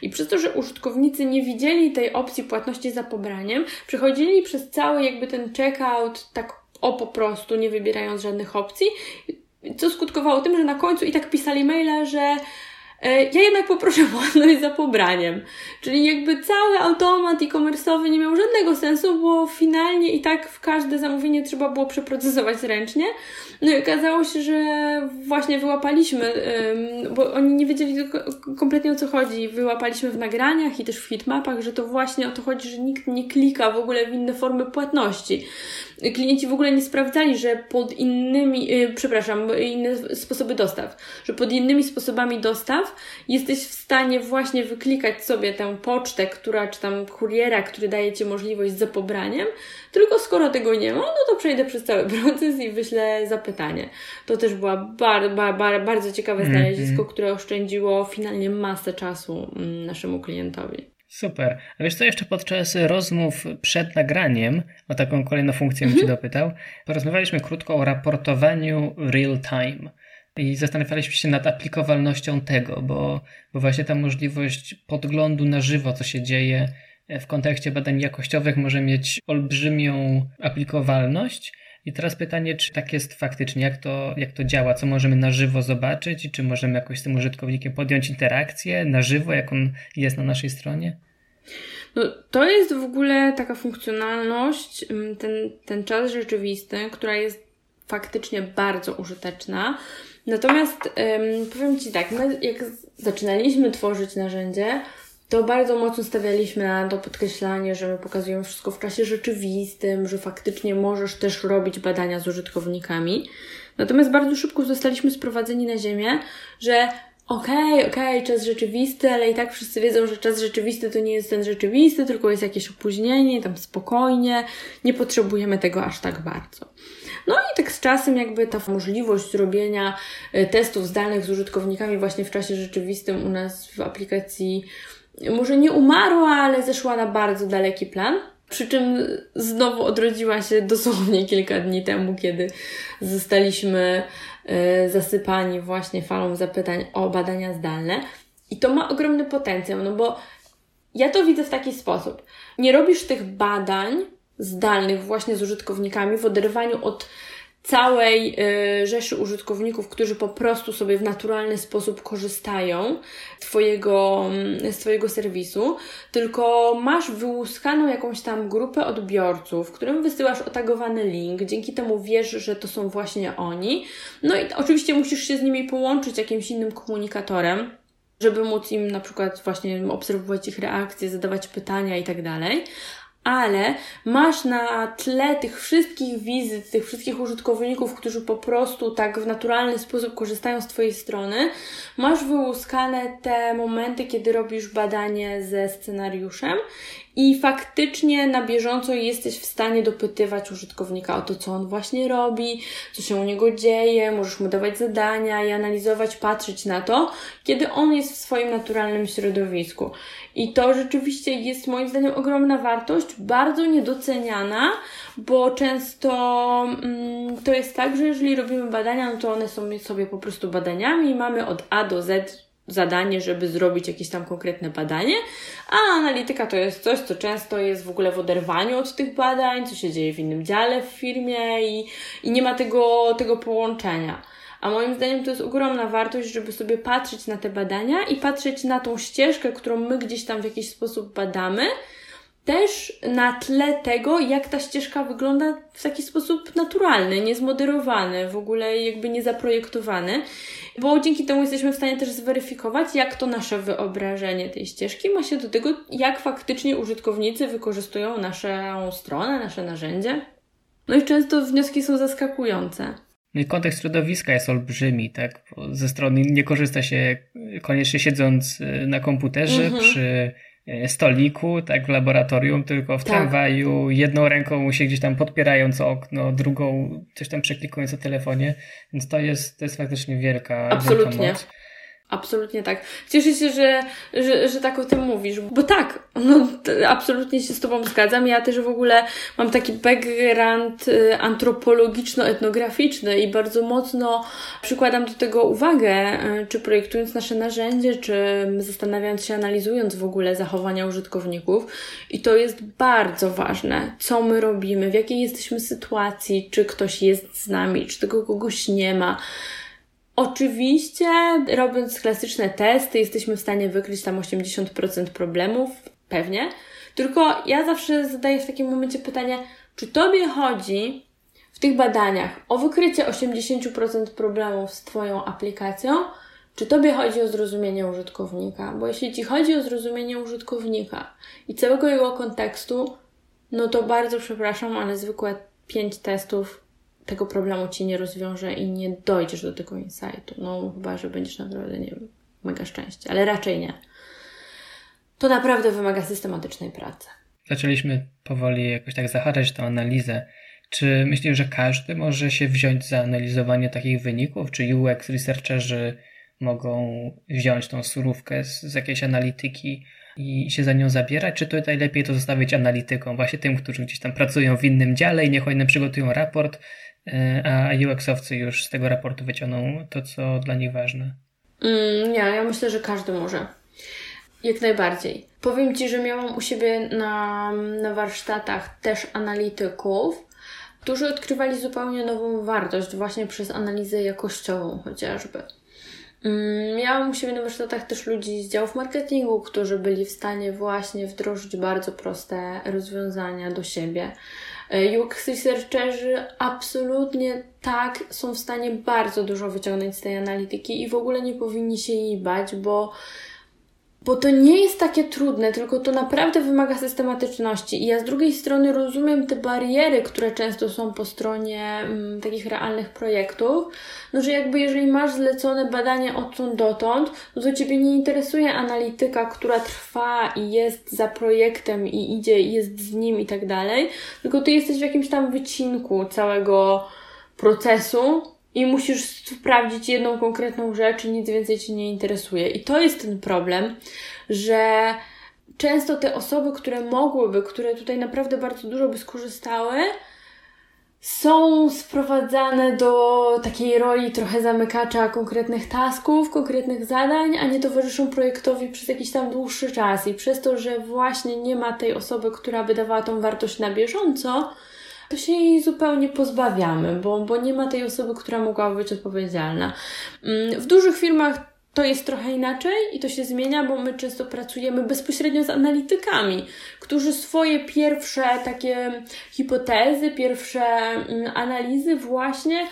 I przez to, że użytkownicy nie widzieli tej opcji płatności za pobraniem, przechodzili przez cały jakby ten checkout tak o po prostu, nie wybierając żadnych opcji, co skutkowało tym, że na końcu i tak pisali maile, że ja jednak poproszę płatność za pobraniem. Czyli jakby cały automat e-commerce'owy nie miał żadnego sensu, bo finalnie i tak w każde zamówienie trzeba było przeprocesować ręcznie. No i okazało się, że właśnie wyłapaliśmy, bo oni nie wiedzieli kompletnie o co chodzi. Wyłapaliśmy w nagraniach i też w hitmapach, że to właśnie o to chodzi, że nikt nie klika w ogóle w inne formy płatności klienci w ogóle nie sprawdzali, że pod innymi, yy, przepraszam, inne sposoby dostaw, że pod innymi sposobami dostaw jesteś w stanie właśnie wyklikać sobie tę pocztę, która, czy tam kuriera, który daje Ci możliwość za pobraniem, tylko skoro tego nie ma, no to przejdę przez cały <laughs> proces i wyślę zapytanie. To też była bar, bar, bar, bardzo ciekawe mhm. znalezisko, które oszczędziło finalnie masę czasu mm, naszemu klientowi. Super. A wiesz co, jeszcze podczas rozmów przed nagraniem, o taką kolejną funkcję bym Cię mhm. dopytał, porozmawialiśmy krótko o raportowaniu real time. I zastanawialiśmy się nad aplikowalnością tego, bo, bo właśnie ta możliwość podglądu na żywo, co się dzieje w kontekście badań jakościowych, może mieć olbrzymią aplikowalność. I teraz pytanie, czy tak jest faktycznie, jak to, jak to działa, co możemy na żywo zobaczyć i czy możemy jakoś z tym użytkownikiem podjąć interakcję na żywo, jak on jest na naszej stronie? No, to jest w ogóle taka funkcjonalność, mm, ten, ten czas rzeczywisty, która jest faktycznie bardzo użyteczna. Natomiast um, powiem Ci tak, my jak zaczynaliśmy tworzyć narzędzie, to bardzo mocno stawialiśmy na to podkreślanie, że my pokazujemy wszystko w czasie rzeczywistym, że faktycznie możesz też robić badania z użytkownikami. Natomiast bardzo szybko zostaliśmy sprowadzeni na ziemię, że okej, okay, okej, okay, czas rzeczywisty, ale i tak wszyscy wiedzą, że czas rzeczywisty to nie jest ten rzeczywisty, tylko jest jakieś opóźnienie, tam spokojnie, nie potrzebujemy tego aż tak bardzo. No i tak z czasem jakby ta możliwość zrobienia e, testów zdalnych z użytkownikami właśnie w czasie rzeczywistym u nas w aplikacji może nie umarła, ale zeszła na bardzo daleki plan. Przy czym znowu odrodziła się dosłownie kilka dni temu, kiedy zostaliśmy y, zasypani właśnie falą zapytań o badania zdalne. I to ma ogromny potencjał, no bo ja to widzę w taki sposób. Nie robisz tych badań zdalnych właśnie z użytkownikami w oderwaniu od całej y, rzeszy użytkowników, którzy po prostu sobie w naturalny sposób korzystają twojego, mm, z Twojego serwisu, tylko masz wyłuskaną jakąś tam grupę odbiorców, którym wysyłasz otagowany link, dzięki temu wiesz, że to są właśnie oni. No i oczywiście musisz się z nimi połączyć jakimś innym komunikatorem, żeby móc im na przykład właśnie obserwować ich reakcje, zadawać pytania i tak dalej ale masz na tle tych wszystkich wizyt, tych wszystkich użytkowników, którzy po prostu tak w naturalny sposób korzystają z Twojej strony, masz wyłuskane te momenty, kiedy robisz badanie ze scenariuszem i faktycznie na bieżąco jesteś w stanie dopytywać użytkownika o to, co on właśnie robi, co się u niego dzieje, możesz mu dawać zadania i analizować, patrzeć na to, kiedy on jest w swoim naturalnym środowisku. I to rzeczywiście jest moim zdaniem ogromna wartość, bardzo niedoceniana, bo często mm, to jest tak, że jeżeli robimy badania, no to one są sobie po prostu badaniami i mamy od A do Z zadanie, żeby zrobić jakieś tam konkretne badanie, a analityka to jest coś, co często jest w ogóle w oderwaniu od tych badań, co się dzieje w innym dziale w firmie i, i nie ma tego, tego połączenia. A moim zdaniem to jest ogromna wartość, żeby sobie patrzeć na te badania i patrzeć na tą ścieżkę, którą my gdzieś tam w jakiś sposób badamy, też na tle tego, jak ta ścieżka wygląda w taki sposób naturalny, niezmoderowany, w ogóle jakby niezaprojektowany, bo dzięki temu jesteśmy w stanie też zweryfikować, jak to nasze wyobrażenie tej ścieżki ma się do tego, jak faktycznie użytkownicy wykorzystują naszą stronę, nasze narzędzie. No i często wnioski są zaskakujące. No i kontekst środowiska jest olbrzymi, tak? Bo ze strony nie korzysta się koniecznie siedząc y, na komputerze mhm. przy stoliku, tak w laboratorium, tylko w tak. tramwaju, jedną ręką się gdzieś tam podpierając okno, drugą coś tam przeklikując o telefonie, więc to jest, to jest faktycznie wielka, Absolutnie. wielka moc. Absolutnie tak. Cieszę się, że, że, że tak o tym mówisz, bo tak, no absolutnie się z Tobą zgadzam. Ja też w ogóle mam taki background y, antropologiczno-etnograficzny i bardzo mocno przykładam do tego uwagę, y, czy projektując nasze narzędzie, czy zastanawiając się, analizując w ogóle zachowania użytkowników. I to jest bardzo ważne, co my robimy, w jakiej jesteśmy sytuacji, czy ktoś jest z nami, czy tego kogoś nie ma Oczywiście, robiąc klasyczne testy, jesteśmy w stanie wykryć tam 80% problemów, pewnie. Tylko ja zawsze zadaję w takim momencie pytanie, czy Tobie chodzi w tych badaniach o wykrycie 80% problemów z Twoją aplikacją, czy Tobie chodzi o zrozumienie użytkownika? Bo jeśli Ci chodzi o zrozumienie użytkownika i całego jego kontekstu, no to bardzo przepraszam, ale zwykłe 5 testów tego problemu ci nie rozwiąże i nie dojdziesz do tego insightu. No, chyba, że będziesz naprawdę, nie wiem, mega szczęście, ale raczej nie. To naprawdę wymaga systematycznej pracy. Zaczęliśmy powoli jakoś tak zahaczać tę analizę. Czy myślisz, że każdy może się wziąć za analizowanie takich wyników? Czy UX researcherzy mogą wziąć tą surówkę z, z jakiejś analityki i się za nią zabierać, czy tutaj lepiej to zostawić analitykom, właśnie tym, którzy gdzieś tam pracują w innym dziale i niech oni przygotują raport, a UX-owcy już z tego raportu wyciągną to, co dla nich ważne. Mm, nie, ja myślę, że każdy może. Jak najbardziej. Powiem Ci, że miałam u siebie na, na warsztatach też analityków, którzy odkrywali zupełnie nową wartość właśnie przez analizę jakościową chociażby. Mm, miałam u siebie na warsztatach też ludzi z działów marketingu, którzy byli w stanie właśnie wdrożyć bardzo proste rozwiązania do siebie. E, UX researcherzy absolutnie tak są w stanie bardzo dużo wyciągnąć z tej analityki i w ogóle nie powinni się jej bać, bo bo to nie jest takie trudne, tylko to naprawdę wymaga systematyczności. I ja z drugiej strony rozumiem te bariery, które często są po stronie mm, takich realnych projektów, no że jakby jeżeli masz zlecone badanie odtąd dotąd, no to Ciebie nie interesuje analityka, która trwa i jest za projektem i idzie i jest z nim i tak dalej, tylko Ty jesteś w jakimś tam wycinku całego procesu, i musisz sprawdzić jedną konkretną rzecz i nic więcej Cię nie interesuje. I to jest ten problem, że często te osoby, które mogłyby, które tutaj naprawdę bardzo dużo by skorzystały, są sprowadzane do takiej roli trochę zamykacza konkretnych tasków, konkretnych zadań, a nie towarzyszą projektowi przez jakiś tam dłuższy czas. I przez to, że właśnie nie ma tej osoby, która by dawała tą wartość na bieżąco, to się jej zupełnie pozbawiamy, bo, bo nie ma tej osoby, która mogłaby być odpowiedzialna. Mm, w dużych firmach to jest trochę inaczej i to się zmienia, bo my często pracujemy bezpośrednio z analitykami, którzy swoje pierwsze takie hipotezy, pierwsze mm, analizy właśnie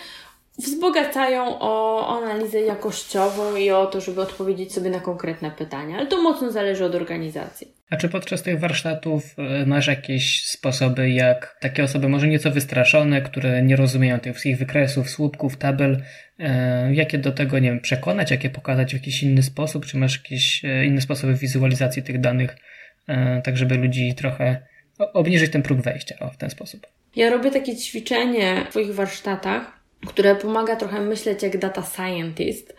wzbogacają o analizę jakościową i o to, żeby odpowiedzieć sobie na konkretne pytania, ale to mocno zależy od organizacji. A czy podczas tych warsztatów e, masz jakieś sposoby, jak takie osoby może nieco wystraszone, które nie rozumieją tych wszystkich wykresów, słupków, tabel, e, jakie do tego, nie wiem, przekonać, jakie pokazać w jakiś inny sposób, czy masz jakieś e, inne sposoby wizualizacji tych danych, tak żeby ludzi trochę obniżyć ten próg wejścia o, w ten sposób? Ja robię takie ćwiczenie w swoich warsztatach, które pomaga trochę myśleć jak data scientist.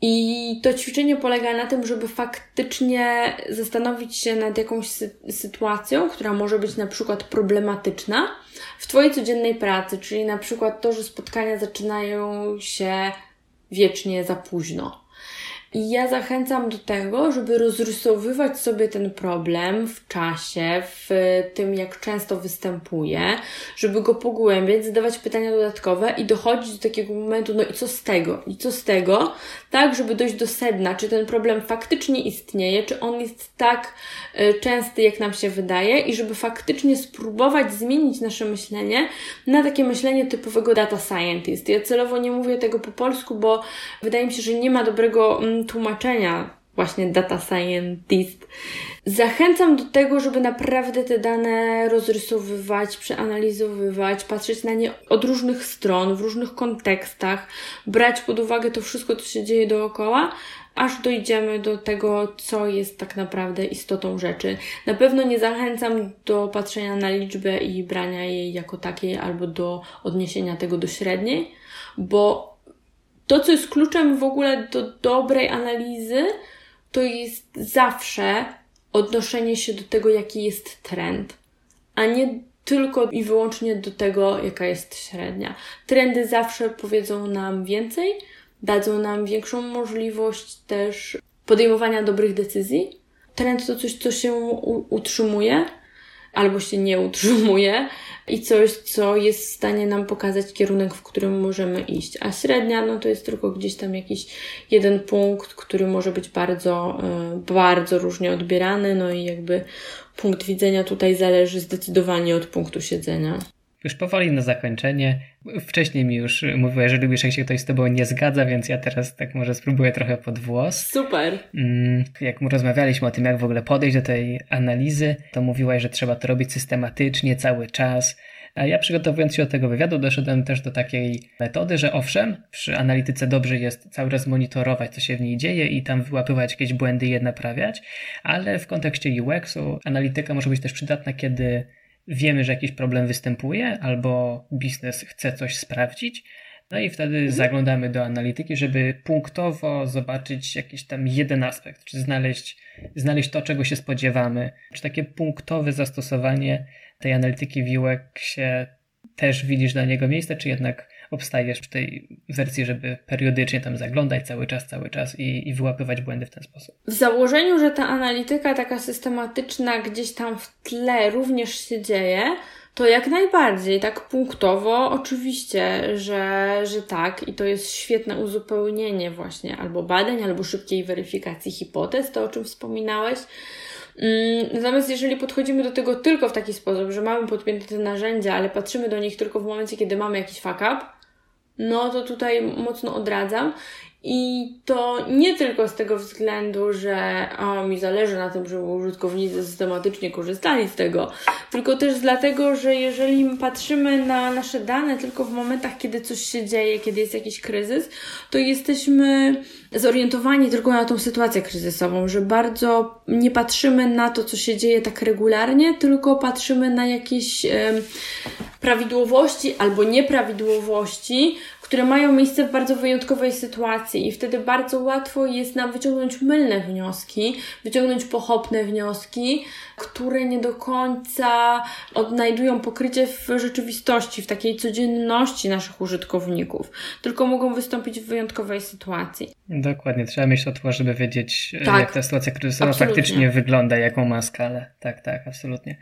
I to ćwiczenie polega na tym, żeby faktycznie zastanowić się nad jakąś sy sytuacją, która może być na przykład problematyczna w Twojej codziennej pracy, czyli na przykład to, że spotkania zaczynają się wiecznie za późno i ja zachęcam do tego, żeby rozrysowywać sobie ten problem w czasie, w tym, jak często występuje, żeby go pogłębiać, zadawać pytania dodatkowe i dochodzić do takiego momentu, no i co z tego? I co z tego? Tak, żeby dojść do sedna, czy ten problem faktycznie istnieje, czy on jest tak y, częsty, jak nam się wydaje, i żeby faktycznie spróbować zmienić nasze myślenie na takie myślenie typowego data scientist. Ja celowo nie mówię tego po polsku, bo wydaje mi się, że nie ma dobrego mm, tłumaczenia właśnie data scientist. Zachęcam do tego, żeby naprawdę te dane rozrysowywać, przeanalizowywać, patrzeć na nie od różnych stron, w różnych kontekstach, brać pod uwagę to wszystko, co się dzieje dookoła, aż dojdziemy do tego, co jest tak naprawdę istotą rzeczy. Na pewno nie zachęcam do patrzenia na liczbę i brania jej jako takiej, albo do odniesienia tego do średniej, bo to, co jest kluczem w ogóle do dobrej analizy, to jest zawsze odnoszenie się do tego, jaki jest trend, a nie tylko i wyłącznie do tego, jaka jest średnia. Trendy zawsze powiedzą nam więcej, dadzą nam większą możliwość też podejmowania dobrych decyzji. Trend to coś, co się utrzymuje albo się nie utrzymuje, i coś, co jest w stanie nam pokazać kierunek, w którym możemy iść. A średnia, no to jest tylko gdzieś tam jakiś jeden punkt, który może być bardzo, e, bardzo różnie odbierany, no i jakby punkt widzenia tutaj zależy zdecydowanie od punktu siedzenia. Już powoli na zakończenie. Wcześniej mi już mówiłeś, że lubisz, jak się ktoś z tobą nie zgadza, więc ja teraz tak może spróbuję trochę pod włos. Super. Mm, jak rozmawialiśmy o tym, jak w ogóle podejść do tej analizy, to mówiłaś, że trzeba to robić systematycznie, cały czas. A ja przygotowując się do tego wywiadu, doszedłem też do takiej metody, że owszem, przy analityce dobrze jest cały czas monitorować, co się w niej dzieje i tam wyłapywać jakieś błędy i je naprawiać, ale w kontekście UX-u analityka może być też przydatna, kiedy wiemy, że jakiś problem występuje, albo biznes chce coś sprawdzić. No i wtedy mhm. zaglądamy do analityki, żeby punktowo zobaczyć jakiś tam jeden aspekt, czy znaleźć, znaleźć to, czego się spodziewamy, czy takie punktowe zastosowanie tej analityki w UX-ie też widzisz dla niego miejsce, czy jednak obstajesz w tej wersji, żeby periodycznie tam zaglądać cały czas, cały czas i, i wyłapywać błędy w ten sposób. W założeniu, że ta analityka taka systematyczna gdzieś tam w tle również się dzieje, to jak najbardziej, tak punktowo, oczywiście, że, że tak, i to jest świetne uzupełnienie właśnie albo badań, albo szybkiej weryfikacji hipotez, to o czym wspominałeś. Mm, natomiast jeżeli podchodzimy do tego tylko w taki sposób, że mamy podpięte te narzędzia, ale patrzymy do nich tylko w momencie, kiedy mamy jakiś fuck up, no to tutaj mocno odradzam. I to nie tylko z tego względu, że o, mi zależy na tym, żeby użytkownicy systematycznie korzystali z tego, tylko też dlatego, że jeżeli patrzymy na nasze dane tylko w momentach, kiedy coś się dzieje, kiedy jest jakiś kryzys, to jesteśmy zorientowani tylko na tą sytuację kryzysową, że bardzo nie patrzymy na to, co się dzieje tak regularnie, tylko patrzymy na jakieś e, prawidłowości albo nieprawidłowości, które mają miejsce w bardzo wyjątkowej sytuacji i wtedy bardzo łatwo jest nam wyciągnąć mylne wnioski, wyciągnąć pochopne wnioski, które nie do końca odnajdują pokrycie w rzeczywistości, w takiej codzienności naszych użytkowników, tylko mogą wystąpić w wyjątkowej sytuacji. Dokładnie, trzeba mieć to tło, żeby wiedzieć, tak, jak ta sytuacja kryzysowa absolutnie. faktycznie wygląda, jaką ma skalę. Tak, tak, absolutnie.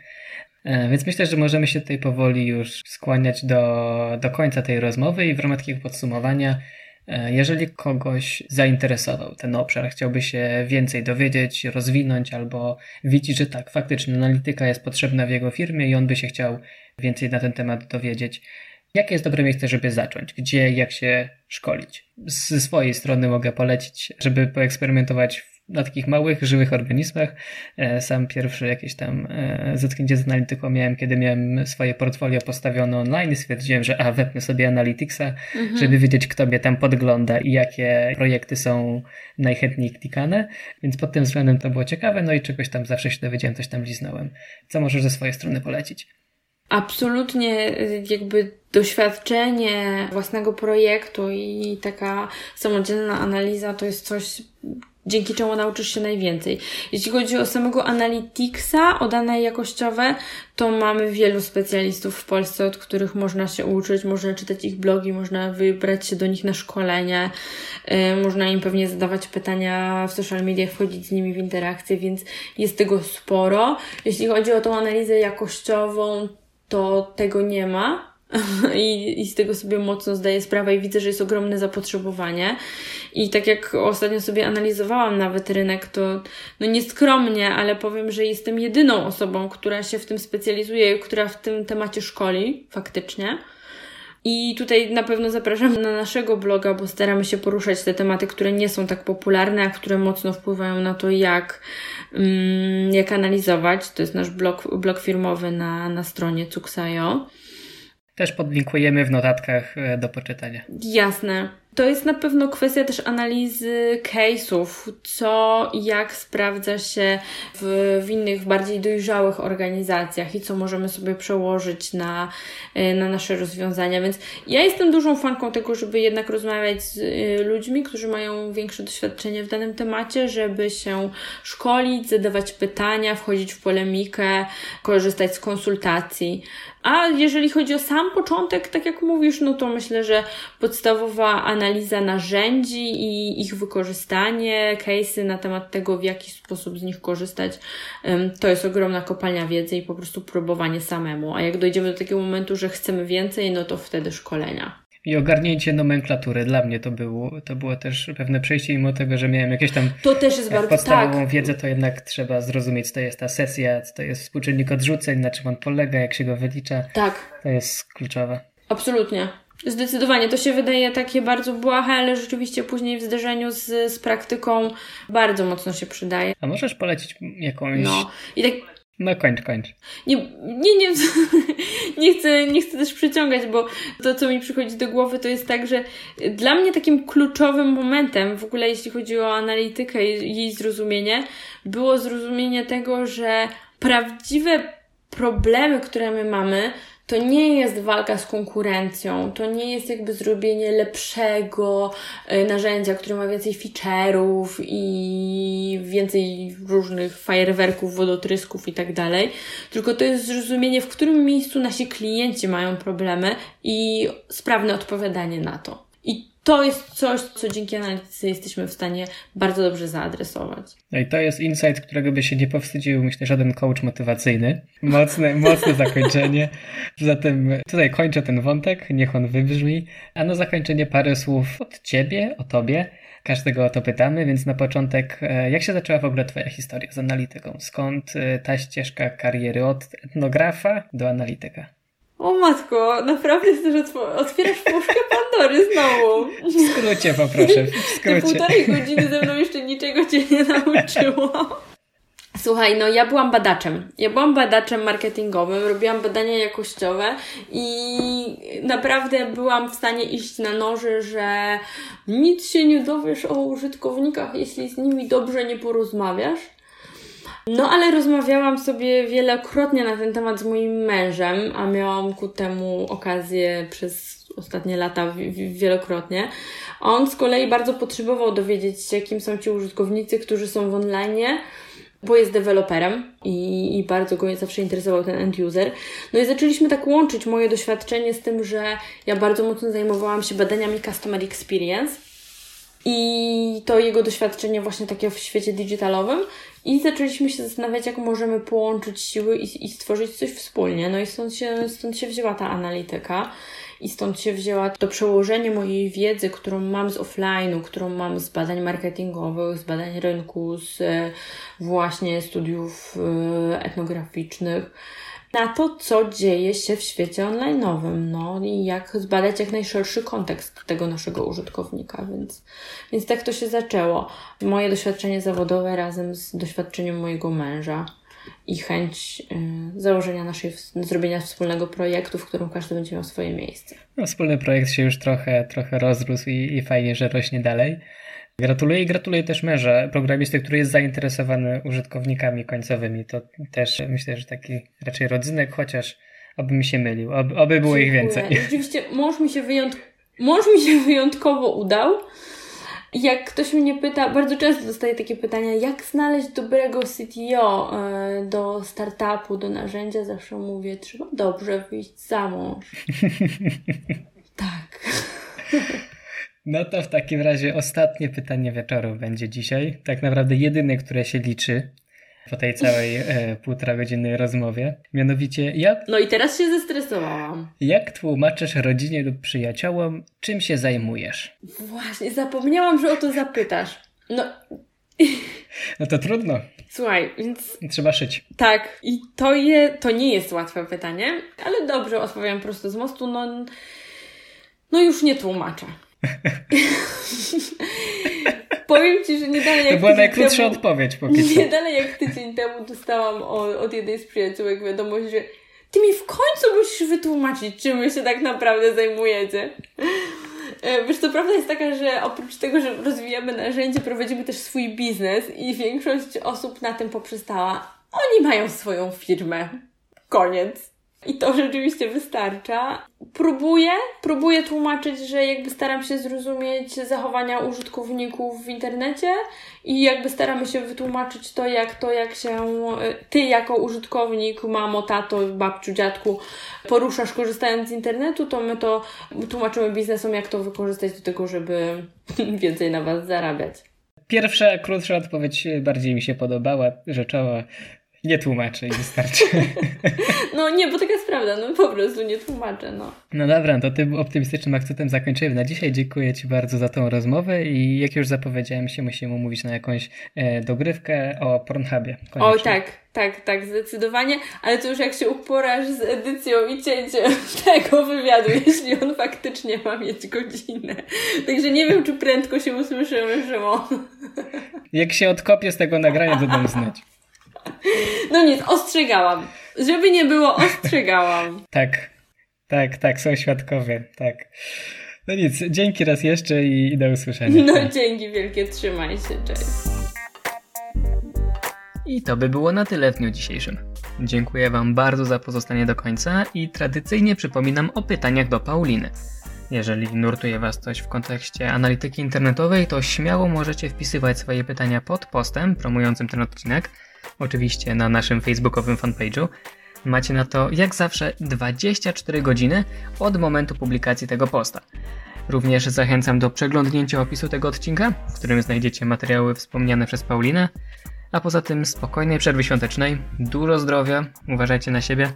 E, więc myślę, że możemy się tutaj powoli już skłaniać do, do końca tej rozmowy i w ramach takiego podsumowania, e, jeżeli kogoś zainteresował ten obszar, chciałby się więcej dowiedzieć, rozwinąć albo widzi, że tak, faktycznie analityka jest potrzebna w jego firmie i on by się chciał więcej na ten temat dowiedzieć. Jakie jest dobre miejsce, żeby zacząć? Gdzie, jak się szkolić? Z swojej strony mogę polecić, żeby poeksperymentować na takich małych, żywych organizmach. E, sam pierwszy jakieś tam e, zetknięcie z analityką miałem, kiedy miałem swoje portfolio postawione online i stwierdziłem, że a, wepnę sobie Analyticsa, mhm. żeby wiedzieć, kto mnie tam podgląda i jakie projekty są najchętniej klikane, więc pod tym względem to było ciekawe, no i czegoś tam zawsze się dowiedziałem, coś tam liznąłem. Co możesz ze swojej strony polecić? Absolutnie jakby doświadczenie własnego projektu i taka samodzielna analiza to jest coś, dzięki czemu nauczysz się najwięcej. Jeśli chodzi o samego Analyticsa, o dane jakościowe, to mamy wielu specjalistów w Polsce, od których można się uczyć, można czytać ich blogi, można wybrać się do nich na szkolenie, yy, można im pewnie zadawać pytania w social mediach, wchodzić z nimi w interakcję, więc jest tego sporo. Jeśli chodzi o tą analizę jakościową, to tego nie ma. <laughs> I, I z tego sobie mocno zdaję sprawę i widzę, że jest ogromne zapotrzebowanie. I tak jak ostatnio sobie analizowałam nawet rynek, to no nieskromnie, ale powiem, że jestem jedyną osobą, która się w tym specjalizuje, która w tym temacie szkoli faktycznie. I tutaj na pewno zapraszam na naszego bloga, bo staramy się poruszać te tematy, które nie są tak popularne, a które mocno wpływają na to, jak, mm, jak analizować. To jest nasz blog, blog firmowy na, na stronie Cuksajo. Też podlinkujemy w notatkach e, do poczytania. Jasne. To jest na pewno kwestia też analizy case'ów, co jak sprawdza się w, w innych, bardziej dojrzałych organizacjach i co możemy sobie przełożyć na, e, na nasze rozwiązania. Więc ja jestem dużą fanką tego, żeby jednak rozmawiać z e, ludźmi, którzy mają większe doświadczenie w danym temacie, żeby się szkolić, zadawać pytania, wchodzić w polemikę, korzystać z konsultacji. A jeżeli chodzi o sam początek, tak jak mówisz, no to myślę, że podstawowa analiza narzędzi i ich wykorzystanie, case'y na temat tego, w jaki sposób z nich korzystać, to jest ogromna kopalnia wiedzy i po prostu próbowanie samemu. A jak dojdziemy do takiego momentu, że chcemy więcej, no to wtedy szkolenia i ogarnięcie nomenklatury. Dla mnie to było, to było też pewne przejście, mimo tego, że miałem jakieś tam to też jest bardzo, podstawową tak. wiedzę, to jednak trzeba zrozumieć, co to jest ta sesja, co to jest współczynnik odrzuceń, na czym on polega, jak się go wylicza. Tak. To jest kluczowe. Absolutnie. Zdecydowanie. To się wydaje takie bardzo błahe, ale rzeczywiście później w zderzeniu z, z praktyką bardzo mocno się przydaje. A możesz polecić jakąś... No. I tak no kończ, kończ. Nie, nie, nie, <laughs> nie, chcę, nie chcę też przyciągać, bo to, co mi przychodzi do głowy, to jest tak, że dla mnie takim kluczowym momentem, w ogóle jeśli chodzi o analitykę i jej zrozumienie, było zrozumienie tego, że prawdziwe problemy, które my mamy, to nie jest walka z konkurencją, to nie jest jakby zrobienie lepszego e, narzędzia, które ma więcej feature'ów i więcej różnych fajerwerków, wodotrysków i tak dalej, tylko to jest zrozumienie, w którym miejscu nasi klienci mają problemy i sprawne odpowiadanie na to. I to jest coś, co dzięki analityce jesteśmy w stanie bardzo dobrze zaadresować. No i to jest insight, którego by się nie powstydził, myślę, żaden coach motywacyjny. Mocne, <laughs> mocne zakończenie. Zatem tutaj kończę ten wątek, niech on wybrzmi. A na zakończenie parę słów od Ciebie, o Tobie. Każdego o to pytamy, więc na początek, e, jak się zaczęła w ogóle Twoja historia z analityką? Skąd e, ta ścieżka kariery od etnografa do analityka? O matko, naprawdę chcesz otwierasz puszkę Pandory znowu. W skrócie poproszę, w skrócie. Te półtorej godziny ze mną jeszcze niczego Cię nie nauczyło. Słuchaj, no ja byłam badaczem. Ja byłam badaczem marketingowym, robiłam badania jakościowe i naprawdę byłam w stanie iść na noży, że nic się nie dowiesz o użytkownikach, jeśli z nimi dobrze nie porozmawiasz. No, ale rozmawiałam sobie wielokrotnie na ten temat z moim mężem, a miałam ku temu okazję przez ostatnie lata wielokrotnie. On z kolei bardzo potrzebował dowiedzieć się, kim są ci użytkownicy, którzy są w online, bo jest deweloperem i, i bardzo go zawsze interesował ten end user. No i zaczęliśmy tak łączyć moje doświadczenie z tym, że ja bardzo mocno zajmowałam się badaniami customer experience i to jego doświadczenie właśnie takie w świecie digitalowym i zaczęliśmy się zastanawiać, jak możemy połączyć siły i, i stworzyć coś wspólnie. No i stąd się, stąd się wzięła ta analityka. I stąd się wzięła to przełożenie mojej wiedzy, którą mam z offline'u, którą mam z badań marketingowych, z badań rynku, z e, właśnie studiów e, etnograficznych, na to, co dzieje się w świecie online'owym, no i jak zbadać jak najszerszy kontekst tego naszego użytkownika, więc, więc tak to się zaczęło. Moje doświadczenie zawodowe razem z doświadczeniem mojego męża i chęć y, założenia naszej, zrobienia wspólnego projektu, w którym każdy będzie miał swoje miejsce. No, wspólny projekt się już trochę, trochę rozrósł i, i fajnie, że rośnie dalej. Gratuluję i gratuluję też męża, programisty, który jest zainteresowany użytkownikami końcowymi. To też myślę, że taki raczej rodzynek, chociaż oby mi się mylił, oby, oby było Dziękuję. ich więcej. <laughs> Rzeczywiście mąż mi się, wyjątk- mąż mi się wyjątkowo udał. Jak ktoś mnie pyta, bardzo często dostaję takie pytania, jak znaleźć dobrego CTO e, do startupu, do narzędzia, zawsze mówię, trzeba dobrze wyjść za mąż. <laughs> tak. <laughs> No to w takim razie ostatnie pytanie wieczoru będzie dzisiaj. Tak naprawdę jedyne, które się liczy po tej całej e, półtora godzinnej rozmowie. Mianowicie jak... No i teraz się zestresowałam. Jak tłumaczysz rodzinie lub przyjaciołom, czym się zajmujesz? Właśnie, zapomniałam, że o to zapytasz. No... No to trudno. Słuchaj, więc... Trzeba szyć. Tak, i to, je, to nie jest łatwe pytanie, ale dobrze odpowiem prosto z mostu. No, no już nie tłumaczę. <laughs> Powiem Ci, że nie dalej jak To była najkrótsza temu, odpowiedź po <laughs> Nie dalej jak tydzień temu dostałam od, od jednej z przyjaciółek wiadomość, że Ty mi w końcu musisz wytłumaczyć, czym wy się tak naprawdę zajmujecie. E, wiesz, to prawda jest taka, że oprócz tego, że rozwijamy narzędzie, prowadzimy też swój biznes i większość osób na tym poprzestała. Oni mają swoją firmę. Koniec. I to rzeczywiście wystarcza. Próbuję, próbuję tłumaczyć, że jakby staram się zrozumieć zachowania użytkowników w internecie i jakby staramy się wytłumaczyć to, jak to, jak się ty jako użytkownik, mamo, tato, babciu, dziadku poruszasz korzystając z internetu, to my to tłumaczymy biznesom, jak to wykorzystać do tego, żeby <laughs> więcej na Was zarabiać. Pierwsza, krótsza odpowiedź bardziej mi się podobała, rzeczowa. Nie tłumaczę i wystarczy. <laughs> No nie, bo taka jest prawda, no po prostu nie tłumaczę, no. No dobra, to tym optymistycznym akcentem zakończymy na dzisiaj. Dziękuję Ci bardzo za tą rozmowę i jak już zapowiedziałem się, musimy umówić na jakąś e, dogrywkę o Pornhubie. Koniecznie. O tak, tak, tak, zdecydowanie, ale to już jak się uporasz z edycją i cięciem <laughs> tego wywiadu, jeśli on faktycznie ma mieć godzinę. Także nie wiem, czy prędko się usłyszymy, Szymon. Jak się odkopię z tego nagrania, to dam znać. No nic, ostrzegałam. Żeby nie było, ostrzegałam. <laughs> tak, tak, tak, są świadkowie, tak. No nic, dzięki raz jeszcze i, i do usłyszenia. No dzięki wielkie, trzymaj się, cześć. I to by było na tyle w dniu dzisiejszym. Dziękuję Wam bardzo za pozostanie do końca i tradycyjnie przypominam o pytaniach do Pauliny. Jeżeli nurtuje Was coś w kontekście analityki internetowej, to śmiało możecie wpisywać swoje pytania pod postem promującym ten odcinek – oczywiście na naszym facebookowym fanpage'u. Macie na to, jak zawsze, 24 godziny od momentu publikacji tego posta. Również zachęcam do przeglądnięcia opisu tego odcinka, w którym znajdziecie materiały wspomniane przez Paulinę. A poza tym spokojnej przerwy świątecznej, dużo zdrowia, uważajcie na siebie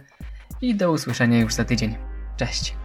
i do usłyszenia już za tydzień. Cześć!